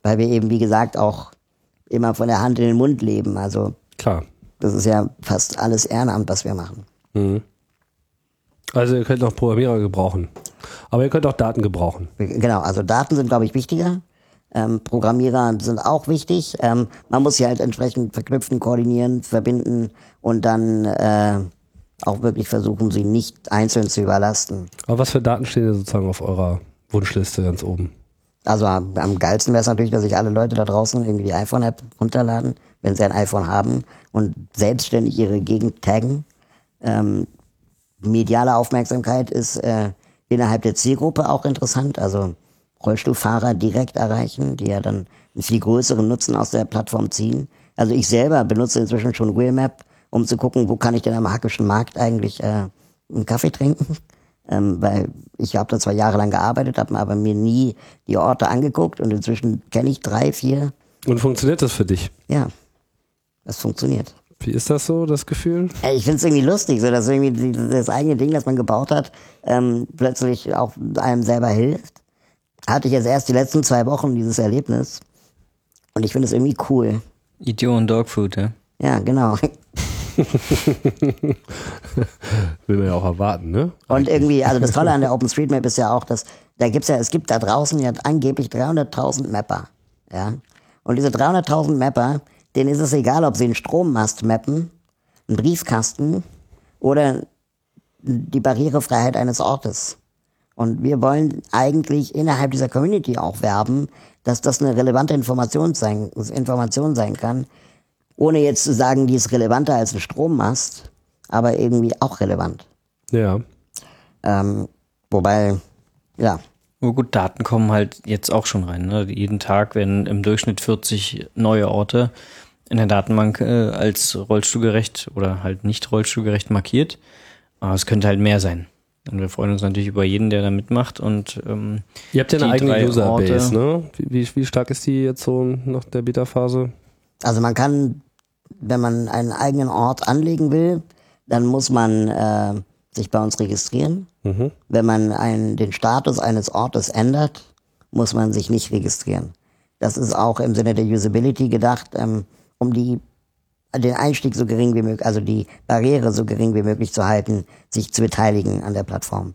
S3: weil wir eben, wie gesagt, auch immer von der Hand in den Mund leben. Also
S2: Klar.
S3: das ist ja fast alles Ehrenamt, was wir machen.
S2: Also ihr könnt noch Programmierer gebrauchen. Aber ihr könnt auch Daten gebrauchen.
S3: Genau, also Daten sind, glaube ich, wichtiger. Ähm, Programmierer sind auch wichtig. Ähm, man muss sie halt entsprechend verknüpfen, koordinieren, verbinden und dann äh, auch wirklich versuchen, sie nicht einzeln zu überlasten.
S2: Aber was für Daten stehen denn sozusagen auf eurer Wunschliste ganz oben?
S3: Also am, am geilsten wäre es natürlich, dass sich alle Leute da draußen irgendwie die iPhone-App runterladen, wenn sie ein iPhone haben und selbstständig ihre Gegend taggen. Ähm, mediale Aufmerksamkeit ist äh, innerhalb der Zielgruppe auch interessant. Also Rollstuhlfahrer direkt erreichen, die ja dann einen viel größeren Nutzen aus der Plattform ziehen. Also ich selber benutze inzwischen schon Wheelmap, um zu gucken, wo kann ich denn am hackischen Markt eigentlich äh, einen Kaffee trinken. Ähm, weil ich habe da zwar jahrelang gearbeitet, habe aber mir nie die Orte angeguckt und inzwischen kenne ich drei, vier.
S2: Und funktioniert das für dich?
S3: Ja, das funktioniert.
S2: Wie ist das so, das Gefühl?
S3: Ey, Ich finde es irgendwie lustig, so dass irgendwie das eigene Ding, das man gebaut hat, ähm, plötzlich auch einem selber hilft. Hatte ich jetzt erst die letzten zwei Wochen dieses Erlebnis und ich finde es irgendwie cool.
S4: Idiot und Dogfood, ja.
S3: Ja, genau. [LAUGHS]
S2: Will man ja auch erwarten, ne?
S3: Und irgendwie, also das Tolle an der [LAUGHS] OpenStreetMap ist ja auch, dass da gibt's ja, es gibt da draußen ja angeblich 300.000 Mapper, ja. Und diese 300.000 Mapper, denen ist es egal, ob sie einen Strommast mappen, einen Briefkasten oder die Barrierefreiheit eines Ortes. Und wir wollen eigentlich innerhalb dieser Community auch werben, dass das eine relevante Information sein, Information sein kann, ohne jetzt zu sagen, die ist relevanter als ein Strommast, aber irgendwie auch relevant.
S2: Ja.
S3: Ähm, wobei, ja,
S4: Aber gut, Daten kommen halt jetzt auch schon rein. Ne? Jeden Tag werden im Durchschnitt 40 neue Orte in der Datenbank äh, als rollstuhlgerecht oder halt nicht rollstuhlgerecht markiert. Aber es könnte halt mehr sein. Und wir freuen uns natürlich über jeden, der da mitmacht. Und ähm,
S2: Ihr habt ja eine eigene Userbase, ne? Wie, wie, wie stark ist die jetzt so nach der Beta-Phase?
S3: Also man kann, wenn man einen eigenen Ort anlegen will, dann muss man äh, sich bei uns registrieren. Wenn man einen, den Status eines Ortes ändert, muss man sich nicht registrieren. Das ist auch im Sinne der Usability gedacht, ähm, um die den Einstieg so gering wie möglich, also die Barriere so gering wie möglich zu halten, sich zu beteiligen an der Plattform.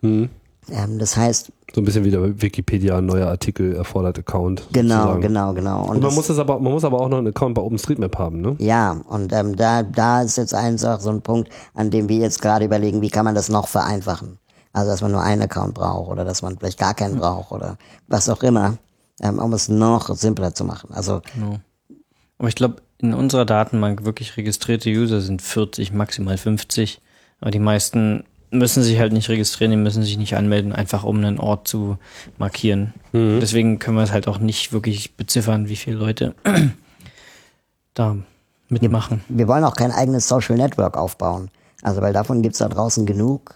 S3: Ähm, das heißt,
S2: So ein bisschen wie der Wikipedia, ein neuer Artikel erfordert Account.
S3: genau,
S2: sozusagen.
S3: genau, genau.
S2: Und man
S3: das-
S2: muss, das aber, man muss aber auch noch einen Account bei OpenStreetMap haben, ne?
S3: Ja, und ähm, da, da ist jetzt einfach so ein Punkt, an dem wir jetzt gerade überlegen, wie kann man das noch vereinfachen. Also, dass man nur einen Account braucht oder dass man vielleicht gar keinen braucht oder was auch immer, ähm, um es noch simpler zu machen. Also,
S4: aber ich glaube, in unserer Datenbank wirklich registrierte User sind 40, maximal 50. Aber die meisten müssen sich halt nicht registrieren, die müssen sich nicht anmelden, einfach um einen Ort zu markieren. Deswegen können wir es halt auch nicht wirklich beziffern, wie viele Leute [CLEARS THROAT] da mitmachen.
S3: wir wollen auch kein eigenes Social Network aufbauen. Also, weil davon gibt's da draußen genug,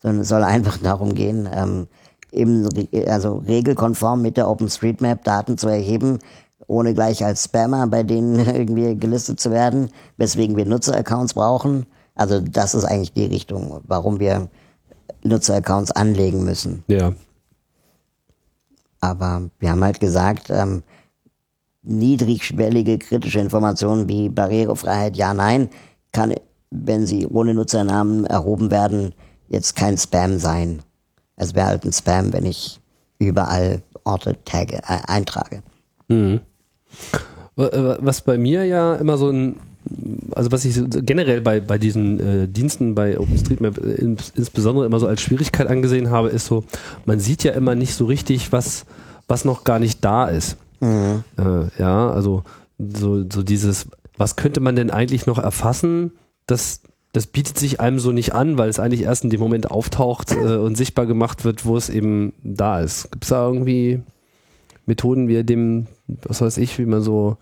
S3: sondern es soll einfach [LAUGHS] darum gehen, ähm, eben, also regelkonform mit der OpenStreetMap Daten zu erheben, ohne gleich als Spammer bei denen [LAUGHS] irgendwie gelistet zu werden, weswegen wir Nutzeraccounts brauchen. Also das ist eigentlich die Richtung, warum wir Nutzeraccounts anlegen müssen.
S2: Ja.
S3: Aber wir haben halt gesagt, ähm, niedrigschwellige kritische Informationen wie Barrierefreiheit, ja, nein, kann, wenn sie ohne Nutzernamen erhoben werden, jetzt kein Spam sein. Es wäre halt ein Spam, wenn ich überall Orte tagge, äh, eintrage.
S2: Was bei mir ja immer so ein, also was ich generell bei, bei diesen äh, Diensten bei OpenStreetMap äh, ins, insbesondere immer so als Schwierigkeit angesehen habe, ist so, man sieht ja immer nicht so richtig, was, was noch gar nicht da ist. Äh, ja, also so, so dieses, was könnte man denn eigentlich noch erfassen, das, das bietet sich einem so nicht an, weil es eigentlich erst in dem Moment auftaucht äh, und sichtbar gemacht wird, wo es eben da ist. Gibt es da irgendwie Methoden, wie dem, was weiß ich, wie man so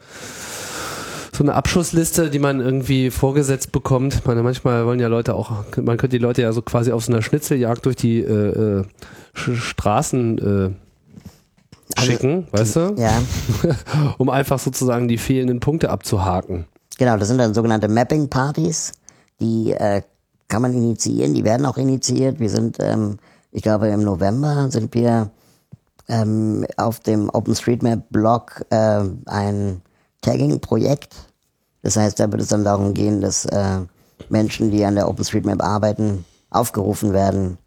S2: so eine Abschussliste, die man irgendwie vorgesetzt bekommt. Ich meine, manchmal wollen ja Leute auch, man könnte die Leute ja so quasi auf so einer Schnitzeljagd durch die äh, äh, Straßen äh, schicken, weißt du?
S3: Ja, [LAUGHS]
S2: Um einfach sozusagen die fehlenden Punkte abzuhaken.
S3: genau, das sind dann sogenannte Mapping-Partys, die äh, kann man initiieren, die werden auch initiiert. Wir sind, ähm, ich glaube, im November sind wir ähm, auf dem OpenStreetMap-Blog äh, ein Tagging-Projekt. Das heißt, da wird es dann darum gehen, dass äh, Menschen, die an der OpenStreetMap arbeiten, aufgerufen werden,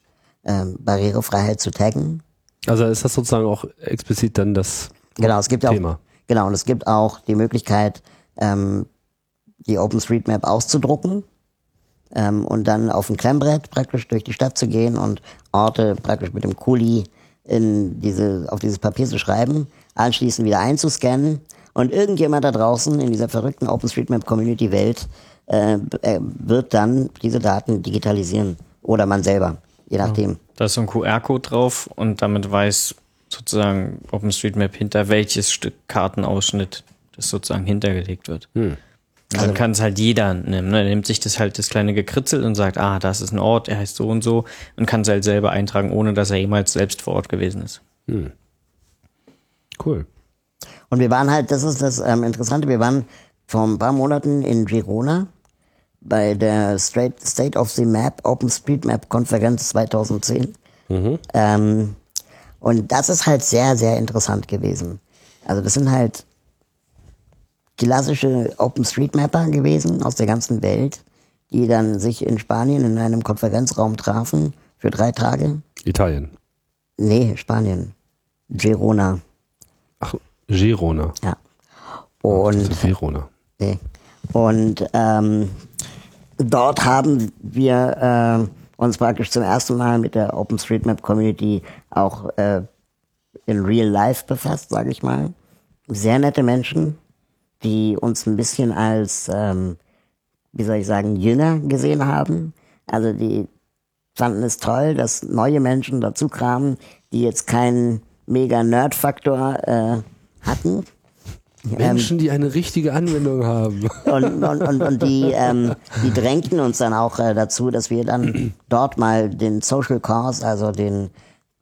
S3: ähm, Barrierefreiheit zu taggen.
S2: Also ist das sozusagen auch explizit dann das
S3: Genau, es gibt ja auch,
S2: Thema.
S3: genau, und es gibt auch die Möglichkeit, ähm, die OpenStreetMap auszudrucken ähm, und dann auf ein Klemmbrett praktisch durch die Stadt zu gehen und Orte praktisch mit dem Kuli in diese, auf dieses Papier zu schreiben, anschließend wieder einzuscannen und irgendjemand da draußen in dieser verrückten OpenStreetMap Community Welt äh, äh, wird dann diese Daten digitalisieren. Oder man selber, je nachdem.
S4: Da ist so ein QR-Code drauf und damit weiß sozusagen OpenStreetMap hinter welches Stück Kartenausschnitt das sozusagen hintergelegt wird. Und dann kann es halt jeder nehmen. Ne? Er nimmt sich das halt das kleine Gekritzel und sagt, ah, das ist ein Ort, er heißt so und so und kann es halt selber eintragen, ohne dass er jemals selbst vor Ort gewesen ist.
S2: Cool.
S3: Und wir waren halt, das ist das ähm, Interessante, wir waren vor ein paar Monaten in Girona bei der Straight State of the Map OpenStreetMap Konferenz 2010. Ähm, und das ist halt sehr, sehr interessant gewesen. Also das sind halt klassische OpenStreetMapper gewesen aus der ganzen Welt, die dann sich in Spanien in einem Konferenzraum trafen für drei Tage.
S2: Italien.
S3: Nee, Spanien. Girona,
S2: Ach, Girona.
S3: ja. Und
S2: Verona.
S3: Nee. Und ähm, dort haben wir äh, uns praktisch zum ersten Mal mit der OpenStreetMap Community auch äh, in Real Life befasst, sage ich mal. Sehr nette Menschen, die uns ein bisschen als, ähm, wie soll ich sagen, Jünger gesehen haben. Also die fanden es toll, dass neue Menschen dazu kamen, die jetzt keinen mega Nerd-Faktor äh, hatten.
S2: Menschen, die eine richtige Anwendung haben. [LAUGHS]
S3: Und, und, und, und die, ähm, die drängten uns dann auch äh, dazu, dass wir dann dort mal den Social Cause, also den,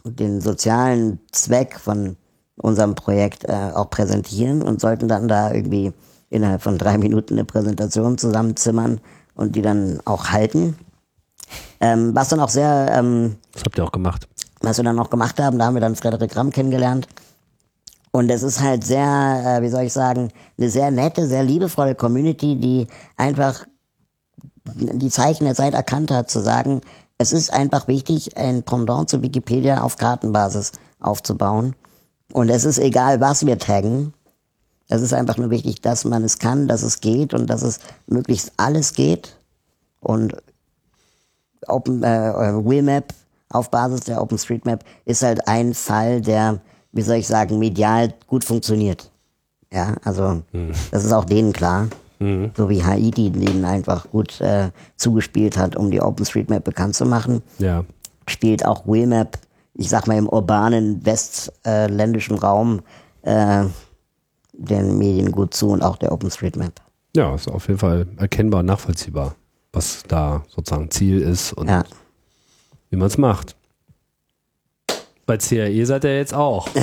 S3: den sozialen Zweck von unserem Projekt äh, auch präsentieren und sollten dann da irgendwie innerhalb von drei Minuten eine Präsentation zusammenzimmern und die dann auch halten. Ähm, was dann auch sehr ähm,
S2: Das habt ihr auch gemacht.
S3: was wir dann noch gemacht haben, da haben wir dann Frederik Ramm kennengelernt. Und es ist halt sehr, äh, wie soll ich sagen, eine sehr nette, sehr liebevolle Community, die einfach die Zeichen der Zeit erkannt hat, zu sagen, es ist einfach wichtig, ein Pendant zu Wikipedia auf Kartenbasis aufzubauen. Und es ist egal, was wir taggen. Es ist einfach nur wichtig, dass man es kann, dass es geht und dass es möglichst alles geht. Und Open, äh, Wheelmap auf Basis der OpenStreetMap ist halt ein Fall, der, wie soll ich sagen, medial gut funktioniert. Ja, also das ist auch denen klar. So wie Haiti denen einfach gut äh, zugespielt hat, um die OpenStreetMap bekannt zu machen,
S2: Ja.
S3: spielt auch Wheelmap, ich sag mal im urbanen westländischen Raum, äh, den Medien gut zu und auch der OpenStreetMap.
S2: Ja, ist auf jeden Fall erkennbar und nachvollziehbar, was da sozusagen Ziel ist und
S3: Ja.
S2: wie man es macht. Bei CRE seid ihr jetzt auch. [LAUGHS]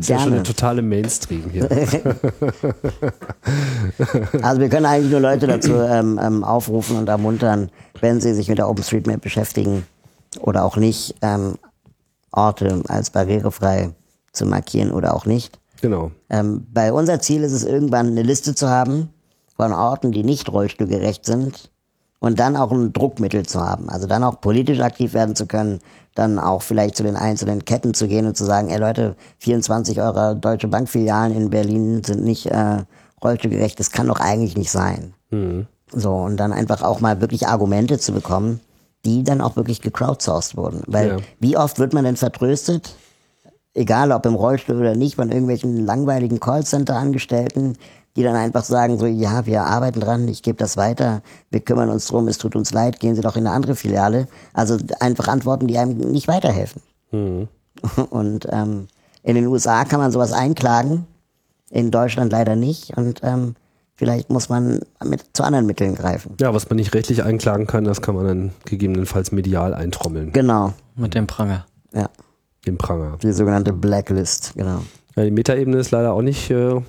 S2: ist ja schon eine totale Mainstream hier. [LAUGHS]
S3: Also wir können eigentlich nur Leute dazu ähm, ähm, aufrufen und ermuntern, wenn sie sich mit der OpenStreetMap beschäftigen oder auch nicht, ähm, Orte als barrierefrei zu markieren oder auch nicht.
S2: Genau.
S3: Ähm, bei unser Ziel ist es irgendwann eine Liste zu haben von Orten, die nicht rollstuhlgerecht sind und dann auch ein Druckmittel zu haben. Also dann auch politisch aktiv werden zu können, dann auch vielleicht zu den einzelnen Ketten zu gehen und zu sagen, ey Leute, 24 eurer Deutsche Bankfilialen in Berlin sind nicht äh, rollstuhlgerecht, das kann doch eigentlich nicht sein. So, und dann einfach auch mal wirklich Argumente zu bekommen, die dann auch wirklich gecrowdsourced wurden. Weil
S2: Ja.
S3: wie oft wird man denn vertröstet, egal ob im Rollstuhl oder nicht, von irgendwelchen langweiligen Callcenter-Angestellten, die dann einfach sagen so, ja, wir arbeiten dran, ich gebe das weiter, wir kümmern uns drum, es tut uns leid, gehen Sie doch in eine andere Filiale. Also einfach Antworten, die einem nicht weiterhelfen. [LAUGHS] Und ähm, in den USA kann man sowas einklagen, in Deutschland leider nicht. Und ähm, vielleicht muss man mit zu anderen Mitteln greifen.
S2: Ja, was man nicht rechtlich einklagen kann, das kann man dann gegebenenfalls medial eintrommeln.
S3: Genau,
S4: Mit dem Pranger.
S3: ja,
S2: Im Pranger.
S3: die sogenannte Blacklist, genau.
S2: Ja, die Metaebene ist leider auch nicht, äh,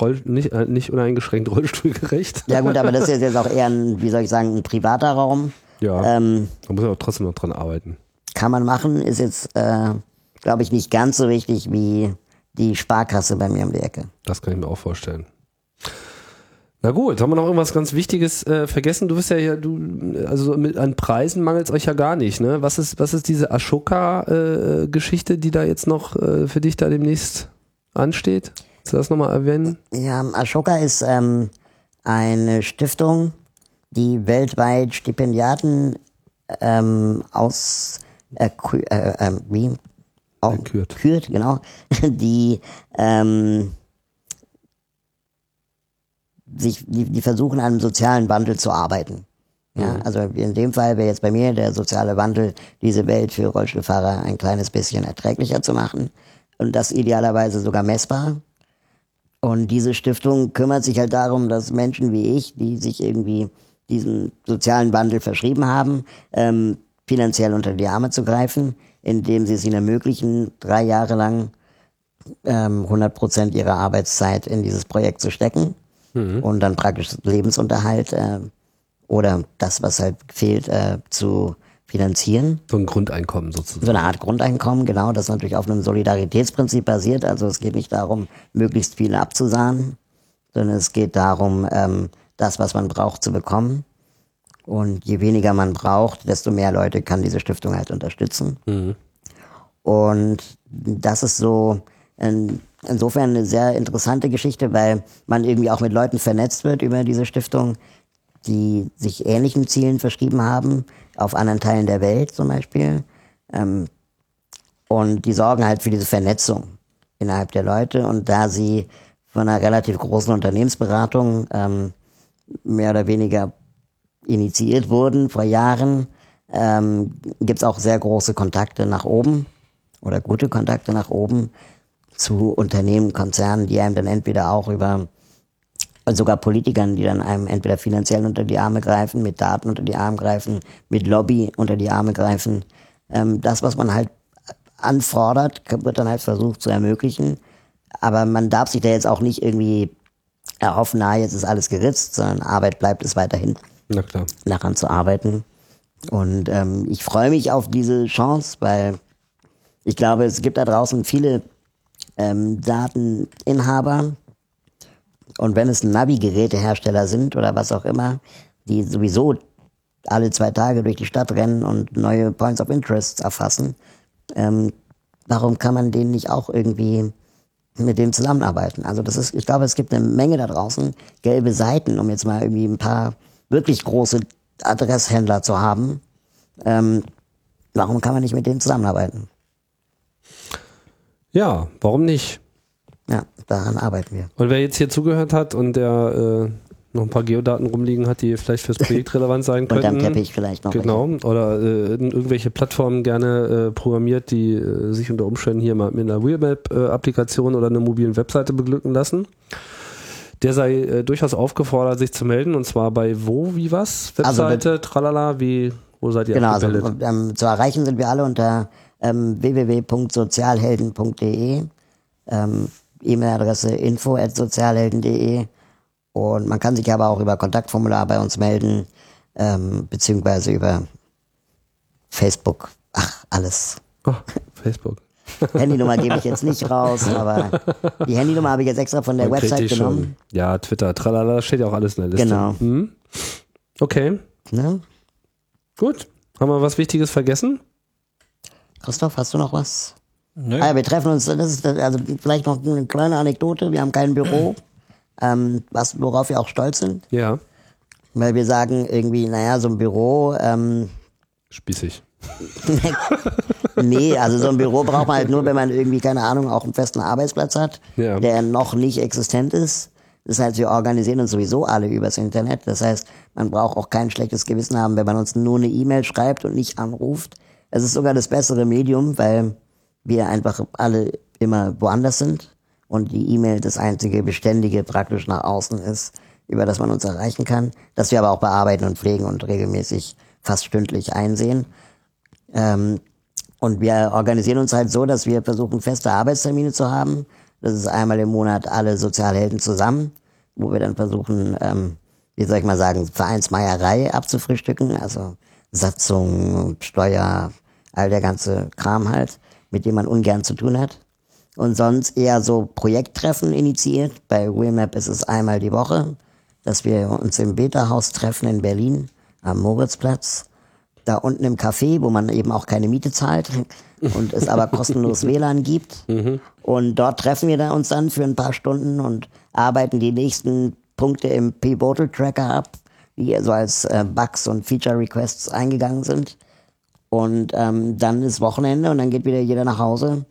S2: roll, nicht, äh, nicht uneingeschränkt rollstuhlgerecht.
S3: Ja gut, aber das ist [LAUGHS] jetzt auch eher ein, wie soll ich sagen, ein privater Raum.
S2: Ja,
S3: Ähm,
S2: man muss aber trotzdem noch dran arbeiten.
S3: kann man machen, ist jetzt, äh, glaube ich, nicht ganz so wichtig wie die Sparkasse bei mir um die Ecke.
S2: Das kann ich mir auch vorstellen. Na gut, haben wir noch irgendwas ganz Wichtiges äh, vergessen? Du bist ja hier, du, also mit, an Preisen mangelt es euch ja gar nicht, ne? Was ist, was ist diese Ashoka-Geschichte, die da jetzt noch äh, für dich da demnächst ansteht? Willst du das nochmal erwähnen?
S3: Ja, Ashoka ist ähm, eine Stiftung, die weltweit Stipendiaten ähm, aus äh, äh, ähm, wie
S2: Erkürt.
S3: kürt, genau, [LAUGHS] die ähm, sich, die, die versuchen, an einem sozialen Wandel zu arbeiten. Ja, also in dem Fall wäre jetzt bei mir der soziale Wandel, diese Welt für Rollstuhlfahrer ein kleines bisschen erträglicher zu machen und das idealerweise sogar messbar. Und diese Stiftung kümmert sich halt darum, dass Menschen wie ich, die sich irgendwie diesen sozialen Wandel verschrieben haben, ähm, finanziell unter die Arme zu greifen, indem sie es ihnen ermöglichen, drei Jahre lang ähm, 100 Prozent ihrer Arbeitszeit in dieses Projekt zu stecken und dann praktisch Lebensunterhalt äh, oder das, was halt fehlt, äh, zu finanzieren.
S2: So ein Grundeinkommen sozusagen.
S3: So eine Art Grundeinkommen, genau, das natürlich auf einem Solidaritätsprinzip basiert. Also es geht nicht darum, möglichst viel abzusahnen, sondern es geht darum, ähm, das, was man braucht, zu bekommen. Und je weniger man braucht, desto mehr Leute kann diese Stiftung halt unterstützen. Und das ist so in, insofern eine sehr interessante Geschichte, weil man irgendwie auch mit Leuten vernetzt wird über diese Stiftung, die sich ähnlichen Zielen verschrieben haben, auf anderen Teilen der Welt zum Beispiel. Ähm, und die sorgen halt für diese Vernetzung innerhalb der Leute. Und da sie von einer relativ großen Unternehmensberatung ähm, mehr oder weniger initiiert wurden vor Jahren, ähm, gibt es auch sehr große Kontakte nach oben oder gute Kontakte nach oben zu Unternehmen, Konzernen, die einem dann entweder auch über sogar Politikern, die dann einem entweder finanziell unter die Arme greifen, mit Daten unter die Arme greifen, mit Lobby unter die Arme greifen. Ähm, das, was man halt anfordert, wird dann halt versucht zu ermöglichen. Aber man darf sich da jetzt auch nicht irgendwie erhoffen, na, jetzt ist alles geritzt, sondern Arbeit bleibt es weiterhin,
S2: Na klar.
S3: daran zu arbeiten. Und ähm, ich freue mich auf diese Chance, weil ich glaube, es gibt da draußen viele ähm, Dateninhaber, und wenn es Navigerätehersteller sind oder was auch immer, die sowieso alle zwei Tage durch die Stadt rennen und neue Points of Interest erfassen, ähm, warum kann man denen nicht auch irgendwie mit dem zusammenarbeiten? Also das ist, ich glaube, es gibt eine Menge da draußen, gelbe Seiten, um jetzt mal irgendwie ein paar wirklich große Adresshändler zu haben. Ähm, warum kann man nicht mit denen zusammenarbeiten?
S2: Ja, warum nicht?
S3: Ja, daran arbeiten wir.
S2: Und wer jetzt hier zugehört hat und der äh, noch ein paar Geodaten rumliegen hat, die vielleicht fürs Projekt relevant sein [LAUGHS]
S3: Unterm
S2: könnten.
S3: Teppich vielleicht noch.
S2: Genau, oder äh, irgendwelche Plattformen gerne äh, programmiert, die äh, sich unter Umständen hier mal mit einer Wheelmap-Applikation oder einer mobilen Webseite beglücken lassen. Der sei äh, durchaus aufgefordert, sich zu melden und zwar bei wo, wie was?
S3: Also
S2: Webseite, tralala, wie, wo seid ihr
S3: Genau, also,
S2: abgebildet?
S3: ähm, zu erreichen sind wir alle unter ähm, www.sozialhelden.de, ähm, E-Mail-Adresse info@sozialhelden.de und man kann sich aber auch über Kontaktformular bei uns melden, ähm, beziehungsweise über Facebook. Ach, alles.
S2: Oh, Facebook. [LAUGHS]
S3: Handynummer gebe ich jetzt nicht raus, aber die Handynummer habe ich jetzt extra von der
S2: Man
S3: Website genommen.
S2: Ja, Twitter, tralala, steht ja auch alles in der Liste.
S3: Genau.
S2: Hm? Okay,
S3: Ne?
S2: gut. Haben wir was Wichtiges vergessen?
S3: Christoph, hast du noch was?
S4: Nö.
S3: Ah, ja, wir treffen uns, das ist also vielleicht noch eine kleine Anekdote. Wir haben kein Büro, [CLEARS THROAT] ähm, was, worauf wir auch stolz sind,
S2: Ja.
S3: weil wir sagen irgendwie, naja, so ein Büro, ähm,
S2: Spießig. [LAUGHS]
S3: nee, also so ein Büro braucht man halt nur, wenn man irgendwie, keine Ahnung, auch einen festen Arbeitsplatz hat,
S2: Ja.
S3: der noch nicht existent ist. Das heißt, wir organisieren uns sowieso alle übers Internet. Das heißt, man braucht auch kein schlechtes Gewissen haben, wenn man uns nur eine E-Mail schreibt und nicht anruft. Es ist sogar das bessere Medium, weil wir einfach alle immer woanders sind und die E-Mail das einzige Beständige praktisch nach außen ist, über das man uns erreichen kann, das wir aber auch bearbeiten und pflegen und regelmäßig fast stündlich einsehen. Ähm, und wir organisieren uns halt so, dass wir versuchen, feste Arbeitstermine zu haben. Das ist einmal im Monat alle Sozialhelden zusammen, wo wir dann versuchen, ähm, wie soll ich mal sagen, Vereinsmeierei abzufrühstücken, also Satzung, Steuer, all der ganze Kram halt, mit dem man ungern zu tun hat. Und sonst eher so Projekttreffen initiiert. Bei Wheelmap ist es einmal die Woche, dass wir uns im Beta-Haus treffen in Berlin am Moritzplatz da unten im Café, wo man eben auch keine Miete zahlt und es aber kostenlos [LAUGHS] WLAN gibt. Und dort treffen wir uns dann für ein paar Stunden und arbeiten die nächsten Punkte im Pivotal Tracker ab, die so als äh, Bugs und Feature Requests eingegangen sind. Und ähm, dann ist Wochenende und dann geht wieder jeder nach Hause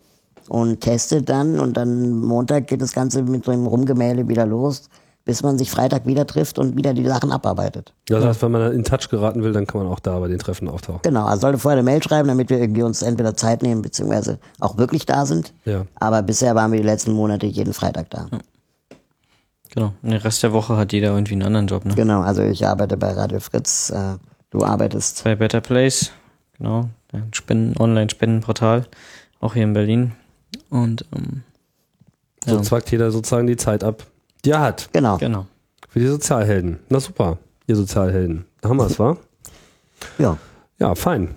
S3: und testet dann und dann Montag geht das Ganze mit so einem Rumgemähle wieder los, bis man sich Freitag wieder trifft und wieder die Sachen abarbeitet.
S2: Das heißt, wenn man dann in Touch geraten will, dann kann man auch da bei den Treffen auftauchen.
S3: Genau, also sollte vorher eine Mail schreiben, damit wir irgendwie uns entweder Zeit nehmen, beziehungsweise auch wirklich da sind.
S2: Ja.
S3: Aber bisher waren wir die letzten Monate jeden Freitag da.
S4: Genau. Und den Rest der Woche hat jeder irgendwie einen anderen Job, ne?
S3: Genau, also ich arbeite bei Radio Fritz, äh, du arbeitest.
S4: Bei Better Place, genau. Ein Spenden, Online-Spendenportal, auch hier in Berlin. Und ähm,
S2: So
S4: Ja.
S2: zwackt jeder sozusagen die Zeit ab, die er hat.
S3: Genau.
S4: genau.
S2: Für die Sozialhelden. Na super, ihr Sozialhelden. Da haben wir es, wa?
S3: Ja,
S2: Ja, fein.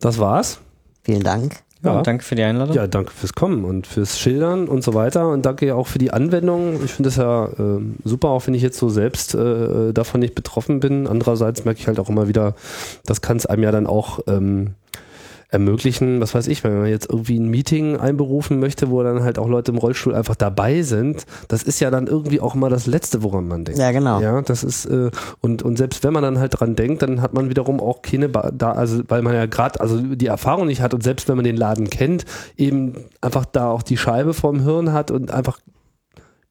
S2: Das war's.
S3: vielen Dank.
S2: Ja.
S4: Danke für die Einladung.
S2: Ja, danke fürs Kommen und fürs Schildern und so weiter. Und danke auch für die Anwendung. Ich finde es ja ähm, super, auch wenn ich jetzt so selbst äh, davon nicht betroffen bin. Andererseits merke ich halt auch immer wieder, das kann es einem ja dann auch ähm, ermöglichen, was weiß ich, wenn man jetzt irgendwie ein Meeting einberufen möchte, wo dann halt auch Leute im Rollstuhl einfach dabei sind, das ist ja dann irgendwie auch immer das Letzte, woran man denkt.
S3: Ja, genau.
S2: Ja, das ist äh, und und selbst wenn man dann halt dran denkt, dann hat man wiederum auch keine ba da also weil man ja gerade also die Erfahrung nicht hat und selbst wenn man den Laden kennt, eben einfach da auch die Scheibe vorm Hirn hat und einfach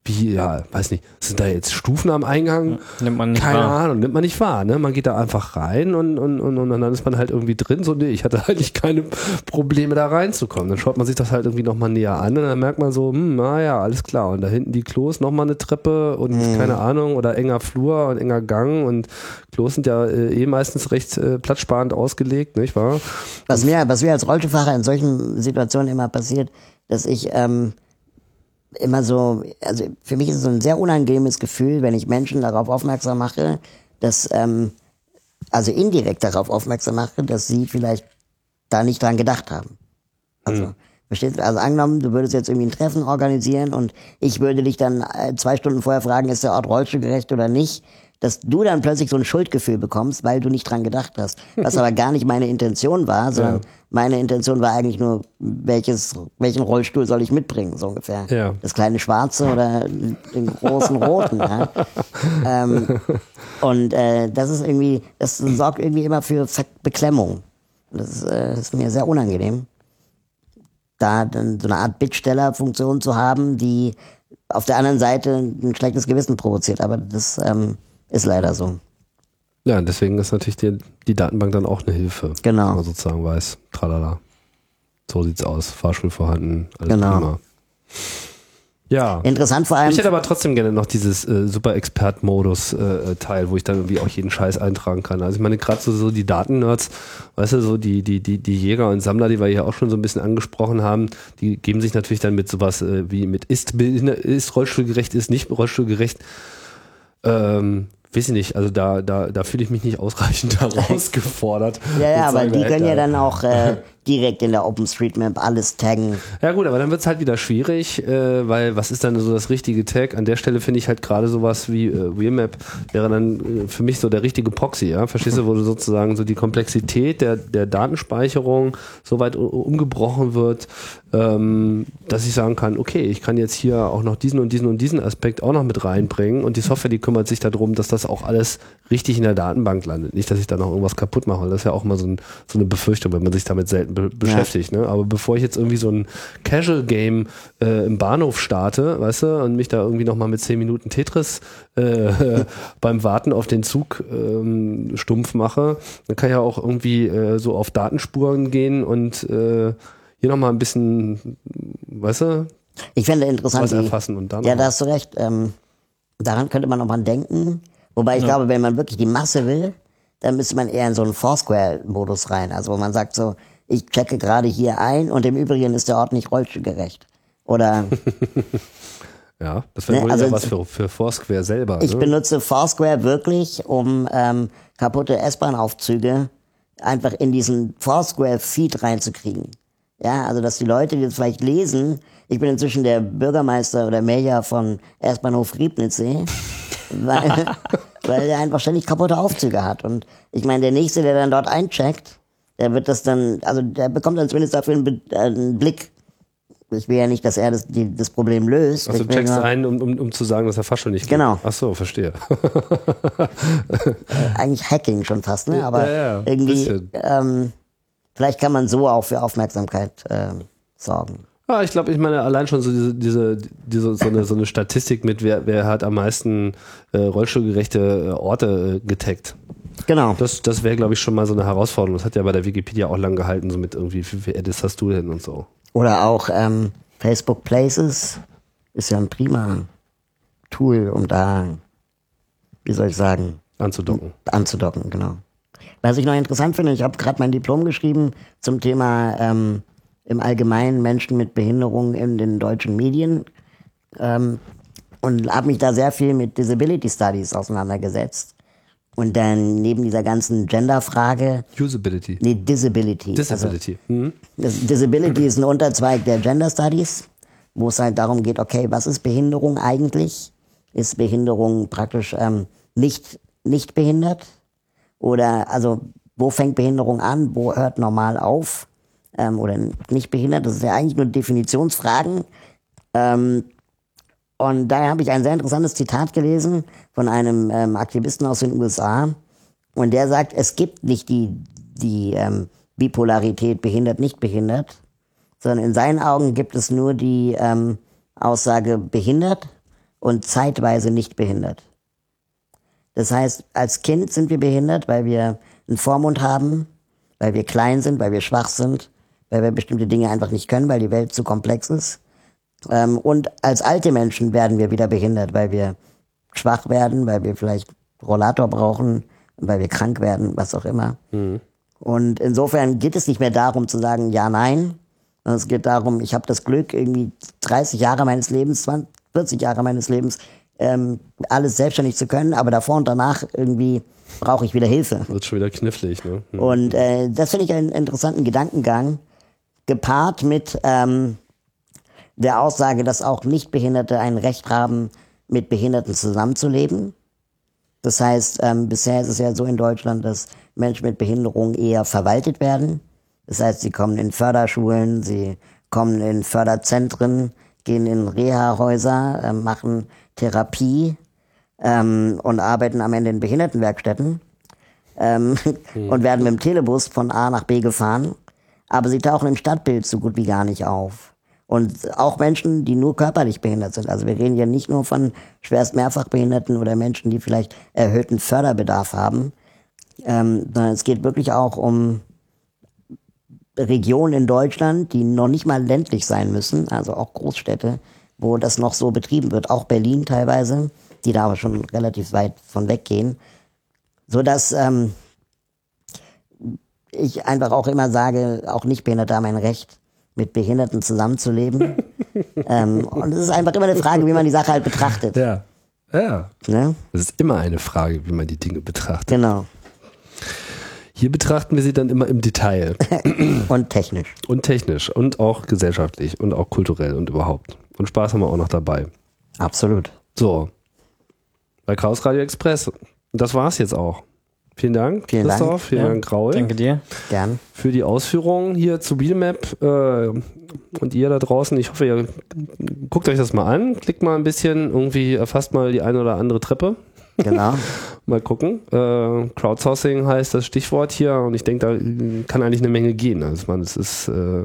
S2: wie ja, weiß nicht, sind da jetzt Stufen am Eingang?
S4: Nimmt man nicht
S2: Keine
S4: wahr.
S2: Ahnung, nimmt man nicht wahr, ne? Man geht da einfach rein und, und, und, und dann ist man halt irgendwie drin. So, nee, ich hatte eigentlich keine Probleme da reinzukommen. Dann schaut man sich das halt irgendwie nochmal näher an und dann merkt man so, hm, naja, alles klar. Und da hinten die Klos, nochmal eine Treppe und keine Ahnung, oder enger Flur und enger Gang und Klos sind ja äh, eh meistens recht äh, platzsparend ausgelegt, nicht wahr?
S3: Was mir, was mir als Rollstuhlfahrer in solchen Situationen immer passiert, dass ich ähm, immer so, also für mich ist es so ein sehr unangenehmes Gefühl, wenn ich Menschen darauf aufmerksam mache, dass, ähm, also indirekt darauf aufmerksam mache, dass sie vielleicht da nicht dran gedacht haben. Also, verstehst du? Also angenommen, du würdest jetzt irgendwie ein Treffen organisieren und ich würde dich dann äh, zwei Stunden vorher fragen, ist der Ort rollstuhlgerecht oder nicht, dass du dann plötzlich so ein Schuldgefühl bekommst, weil du nicht dran gedacht hast. Was aber gar nicht meine Intention war, sondern meine Intention war eigentlich nur, welches, welchen Rollstuhl soll ich mitbringen, so ungefähr.
S2: Ja.
S3: Das kleine schwarze oder den großen roten. ja. [LAUGHS] ähm, und äh, das ist irgendwie, das sorgt irgendwie immer für Beklemmung. Das ist, äh, ist mir sehr unangenehm, da dann so eine Art Bittstellerfunktion zu haben, die auf der anderen Seite ein schlechtes Gewissen provoziert. Aber das ähm, ist leider so.
S2: Ja, und deswegen ist natürlich die, die Datenbank dann auch eine Hilfe.
S3: Genau.
S2: Wenn man sozusagen weiß, tralala. So sieht's aus. Fahrstuhl vorhanden, alles
S3: Genau.
S2: prima. Ja.
S3: Interessant vor allem.
S2: Ich hätte aber trotzdem gerne noch dieses äh, Super-Expert-Modus-Teil, wo ich dann irgendwie auch jeden Scheiß eintragen kann. Also ich meine, gerade so, so die Daten-Nerds, weißt du, so die, die, die, die Jäger und Sammler, die wir hier auch schon so ein bisschen angesprochen haben, die geben sich natürlich dann mit sowas äh, wie mit ist, ist rollstuhlgerecht, ist nicht rollstuhlgerecht. Ähm, weiß ich nicht, also da, da, da fühle ich mich nicht ausreichend [LAUGHS] [LAUGHS] herausgefordert.
S3: ja, ja, aber die können ja dann auch äh, [LAUGHS] direkt in der OpenStreetMap alles taggen.
S2: Ja gut, aber dann wird's halt wieder schwierig, äh, weil was ist dann so das richtige Tag? An der Stelle finde ich halt gerade sowas wie äh, Wheelmap wäre dann äh, für mich so der richtige Proxy, ja? Verstehst du, wo du sozusagen so die Komplexität der, der Datenspeicherung so weit umgebrochen wird, ähm, dass ich sagen kann, okay, ich kann jetzt hier auch noch diesen und diesen und diesen Aspekt auch noch mit reinbringen und die Software, die kümmert sich darum, dass das auch alles richtig in der Datenbank landet. Nicht, dass ich da noch irgendwas kaputt mache. Das ist ja auch mal so, ein, so eine Befürchtung, wenn man sich damit selten be beschäftigt. Ne? Aber bevor ich jetzt irgendwie so ein Casual-Game äh, im Bahnhof starte, weißt du, und mich da irgendwie nochmal mit 10 Minuten Tetris äh, [LAUGHS] beim Warten auf den Zug ähm, stumpf mache, dann kann ich ja auch irgendwie äh, so auf Datenspuren gehen und äh, hier nochmal ein bisschen, weißt du,
S3: Ich fände interessant,
S2: was
S3: die,
S2: erfassen und dann.
S3: Ja, da hast du recht. Ähm, daran könnte man noch mal denken. Wobei ich glaube, wenn man wirklich die Masse will, dann müsste man eher in so einen Foursquare-Modus rein. Also wo man sagt so, ich checke gerade hier ein und im Übrigen ist der Ort nicht rollstuhlgerecht. Oder [LAUGHS]
S2: ja, das wäre
S3: Ne,
S2: wohl
S3: also
S2: ja was für, für Foursquare selber.
S3: ich
S2: ne?
S3: benutze Foursquare wirklich, um ähm, kaputte S-Bahn-Aufzüge einfach in diesen Foursquare-Feed reinzukriegen. Ja, also dass die Leute, die das vielleicht lesen, ich bin inzwischen der Bürgermeister oder Mayor von S-Bahnhof Griebnitzsee, [LAUGHS] weil, weil er einfach ständig kaputte Aufzüge hat. Und ich meine, der Nächste, der dann dort eincheckt, der wird das dann, also der bekommt dann zumindest dafür einen, äh, einen Blick. Ich will ja nicht, dass er das, die, das Problem löst.
S2: Also du checkst
S3: nur-
S2: ein, um, um, um zu sagen, dass er fast schon nicht
S3: Genau.
S2: Geht. Ach so, verstehe.
S3: eigentlich Hacking schon fast, ne? Aber
S2: Ja, ja,
S3: irgendwie, ähm, vielleicht kann man so auch für Aufmerksamkeit ähm, sorgen.
S2: Ja, ich glaube, ich meine, allein schon so diese, diese, diese so, eine, so eine Statistik mit, wer, wer hat am meisten äh, rollstuhlgerechte äh, Orte äh, getaggt.
S3: Genau.
S2: Das, das wäre, glaube ich, schon mal so eine Herausforderung. Das hat ja bei der Wikipedia auch lang gehalten, so mit irgendwie, wie viele Edits hast du denn und so.
S3: Oder auch ähm, Facebook Places ist ja ein prima Tool, um da, wie soll ich sagen,
S2: Anzudocken.
S3: anzudocken, genau. Was ich noch interessant finde, ich habe gerade mein Diplom geschrieben zum Thema ähm, im Allgemeinen Menschen mit Behinderung in den deutschen Medien ähm, und habe mich da sehr viel mit Disability Studies auseinandergesetzt. Und dann neben dieser ganzen Gender-Frage,
S2: Usability.
S3: nee, Disability.
S2: Disability. Mhm.
S3: Das Disability ist ein Unterzweig der Gender Studies, wo es halt darum geht, okay, was ist Behinderung eigentlich? Ist Behinderung praktisch ähm, nicht, nicht behindert? Oder also wo fängt Behinderung an, wo hört normal auf? Ähm, oder nicht behindert? Das ist ja eigentlich nur Definitionsfragen. Ähm, und da habe ich ein sehr interessantes Zitat gelesen von einem ähm, Aktivisten aus den USA. Und der sagt, es gibt nicht die, die ähm, Bipolarität behindert, nicht behindert, sondern in seinen Augen gibt es nur die ähm, Aussage behindert und zeitweise nicht behindert. Das heißt, als Kind sind wir behindert, weil wir einen Vormund haben, weil wir klein sind, weil wir schwach sind, weil wir bestimmte Dinge einfach nicht können, weil die Welt zu komplex ist. Ähm, und als alte Menschen werden wir wieder behindert, weil wir schwach werden, weil wir vielleicht Rollator brauchen, weil wir krank werden, was auch immer. Und insofern geht es nicht mehr darum zu sagen, ja, nein, sondern es geht darum, ich habe das Glück, irgendwie 30 Jahre meines Lebens, 20, 40 Jahre meines Lebens, ähm, alles selbstständig zu können, aber davor und danach irgendwie brauche ich wieder Hilfe.
S2: Wird schon wieder knifflig, ne? Mhm.
S3: Und äh, das finde ich einen interessanten Gedankengang, gepaart mit ähm, der Aussage, dass auch Nichtbehinderte ein Recht haben, mit Behinderten zusammenzuleben. Das heißt, ähm, bisher ist es ja so in Deutschland, dass Menschen mit Behinderung eher verwaltet werden. Das heißt, sie kommen in Förderschulen, sie kommen in Förderzentren, gehen in Reha-Häuser, äh, machen Therapie ähm, und arbeiten am Ende in Behindertenwerkstätten ähm, [LAUGHS] und werden mit dem Telebus von A nach B gefahren. Aber sie tauchen im Stadtbild so gut wie gar nicht auf. Und auch Menschen, die nur körperlich behindert sind. Also wir reden ja nicht nur von schwerst mehrfachbehinderten oder Menschen, die vielleicht erhöhten Förderbedarf haben, ähm, sondern es geht wirklich auch um Regionen in Deutschland, die noch nicht mal ländlich sein müssen, also auch Großstädte, wo das noch so betrieben wird, auch Berlin teilweise, die da aber schon relativ weit von weggehen, so dass ähm, ich einfach auch immer sage, auch Nichtbehinderte haben ein Recht, mit Behinderten zusammenzuleben. [LAUGHS] ähm, und es ist einfach immer eine Frage, wie man die Sache halt betrachtet.
S2: Ja. Ja.
S3: Ne?
S2: Das ist immer eine Frage, wie man die Dinge betrachtet.
S3: Genau.
S2: Hier betrachten wir sie dann immer im Detail [COUGHS]
S3: Und technisch.
S2: und technisch und auch gesellschaftlich und auch kulturell und überhaupt. Und Spaß haben wir auch noch dabei.
S3: Absolut.
S2: So. Bei Chaos Radio Express. Das war's jetzt auch. Vielen Dank,
S3: Vielen Dank.
S2: Christoph. Vielen
S4: Ja,
S2: Dank, Raul.
S4: Danke dir.
S3: Gern.
S2: für die Ausführungen hier zu Beatmap äh, und ihr da draußen. Ich hoffe, ihr guckt euch das mal an, klickt mal ein bisschen, irgendwie erfasst mal die eine oder andere Treppe.
S3: Genau. [LAUGHS]
S2: Mal gucken. Äh, Crowdsourcing heißt das Stichwort hier und ich denke, da kann eigentlich eine Menge gehen. Also man, es ist, äh,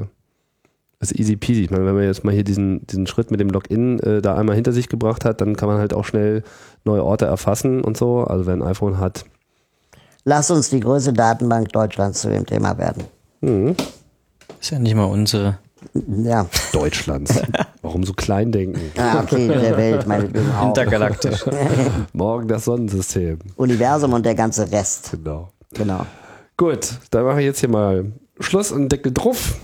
S2: das ist easy peasy. Ich meine, wenn man jetzt mal hier diesen, diesen Schritt mit dem Login äh, da einmal hinter sich gebracht hat, dann kann man halt auch schnell neue Orte erfassen und so. Also wer ein iPhone hat,
S3: Lass uns die größte Datenbank Deutschlands zu dem Thema werden.
S4: Ist ja nicht mal unsere.
S3: Ja.
S2: Deutschlands. [LAUGHS] Warum so klein denken?
S3: Ah, okay, der Welt, meinetwegen auch.
S4: Intergalaktisch. [LAUGHS]
S2: Morgen das Sonnensystem.
S3: Universum und der ganze Rest.
S2: Genau.
S3: Genau.
S2: Gut, dann mache ich jetzt hier mal Schluss und Deckel drauf.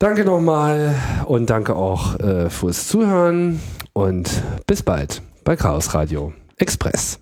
S2: Danke nochmal und danke auch äh, fürs Zuhören und bis bald bei Chaos Radio Express.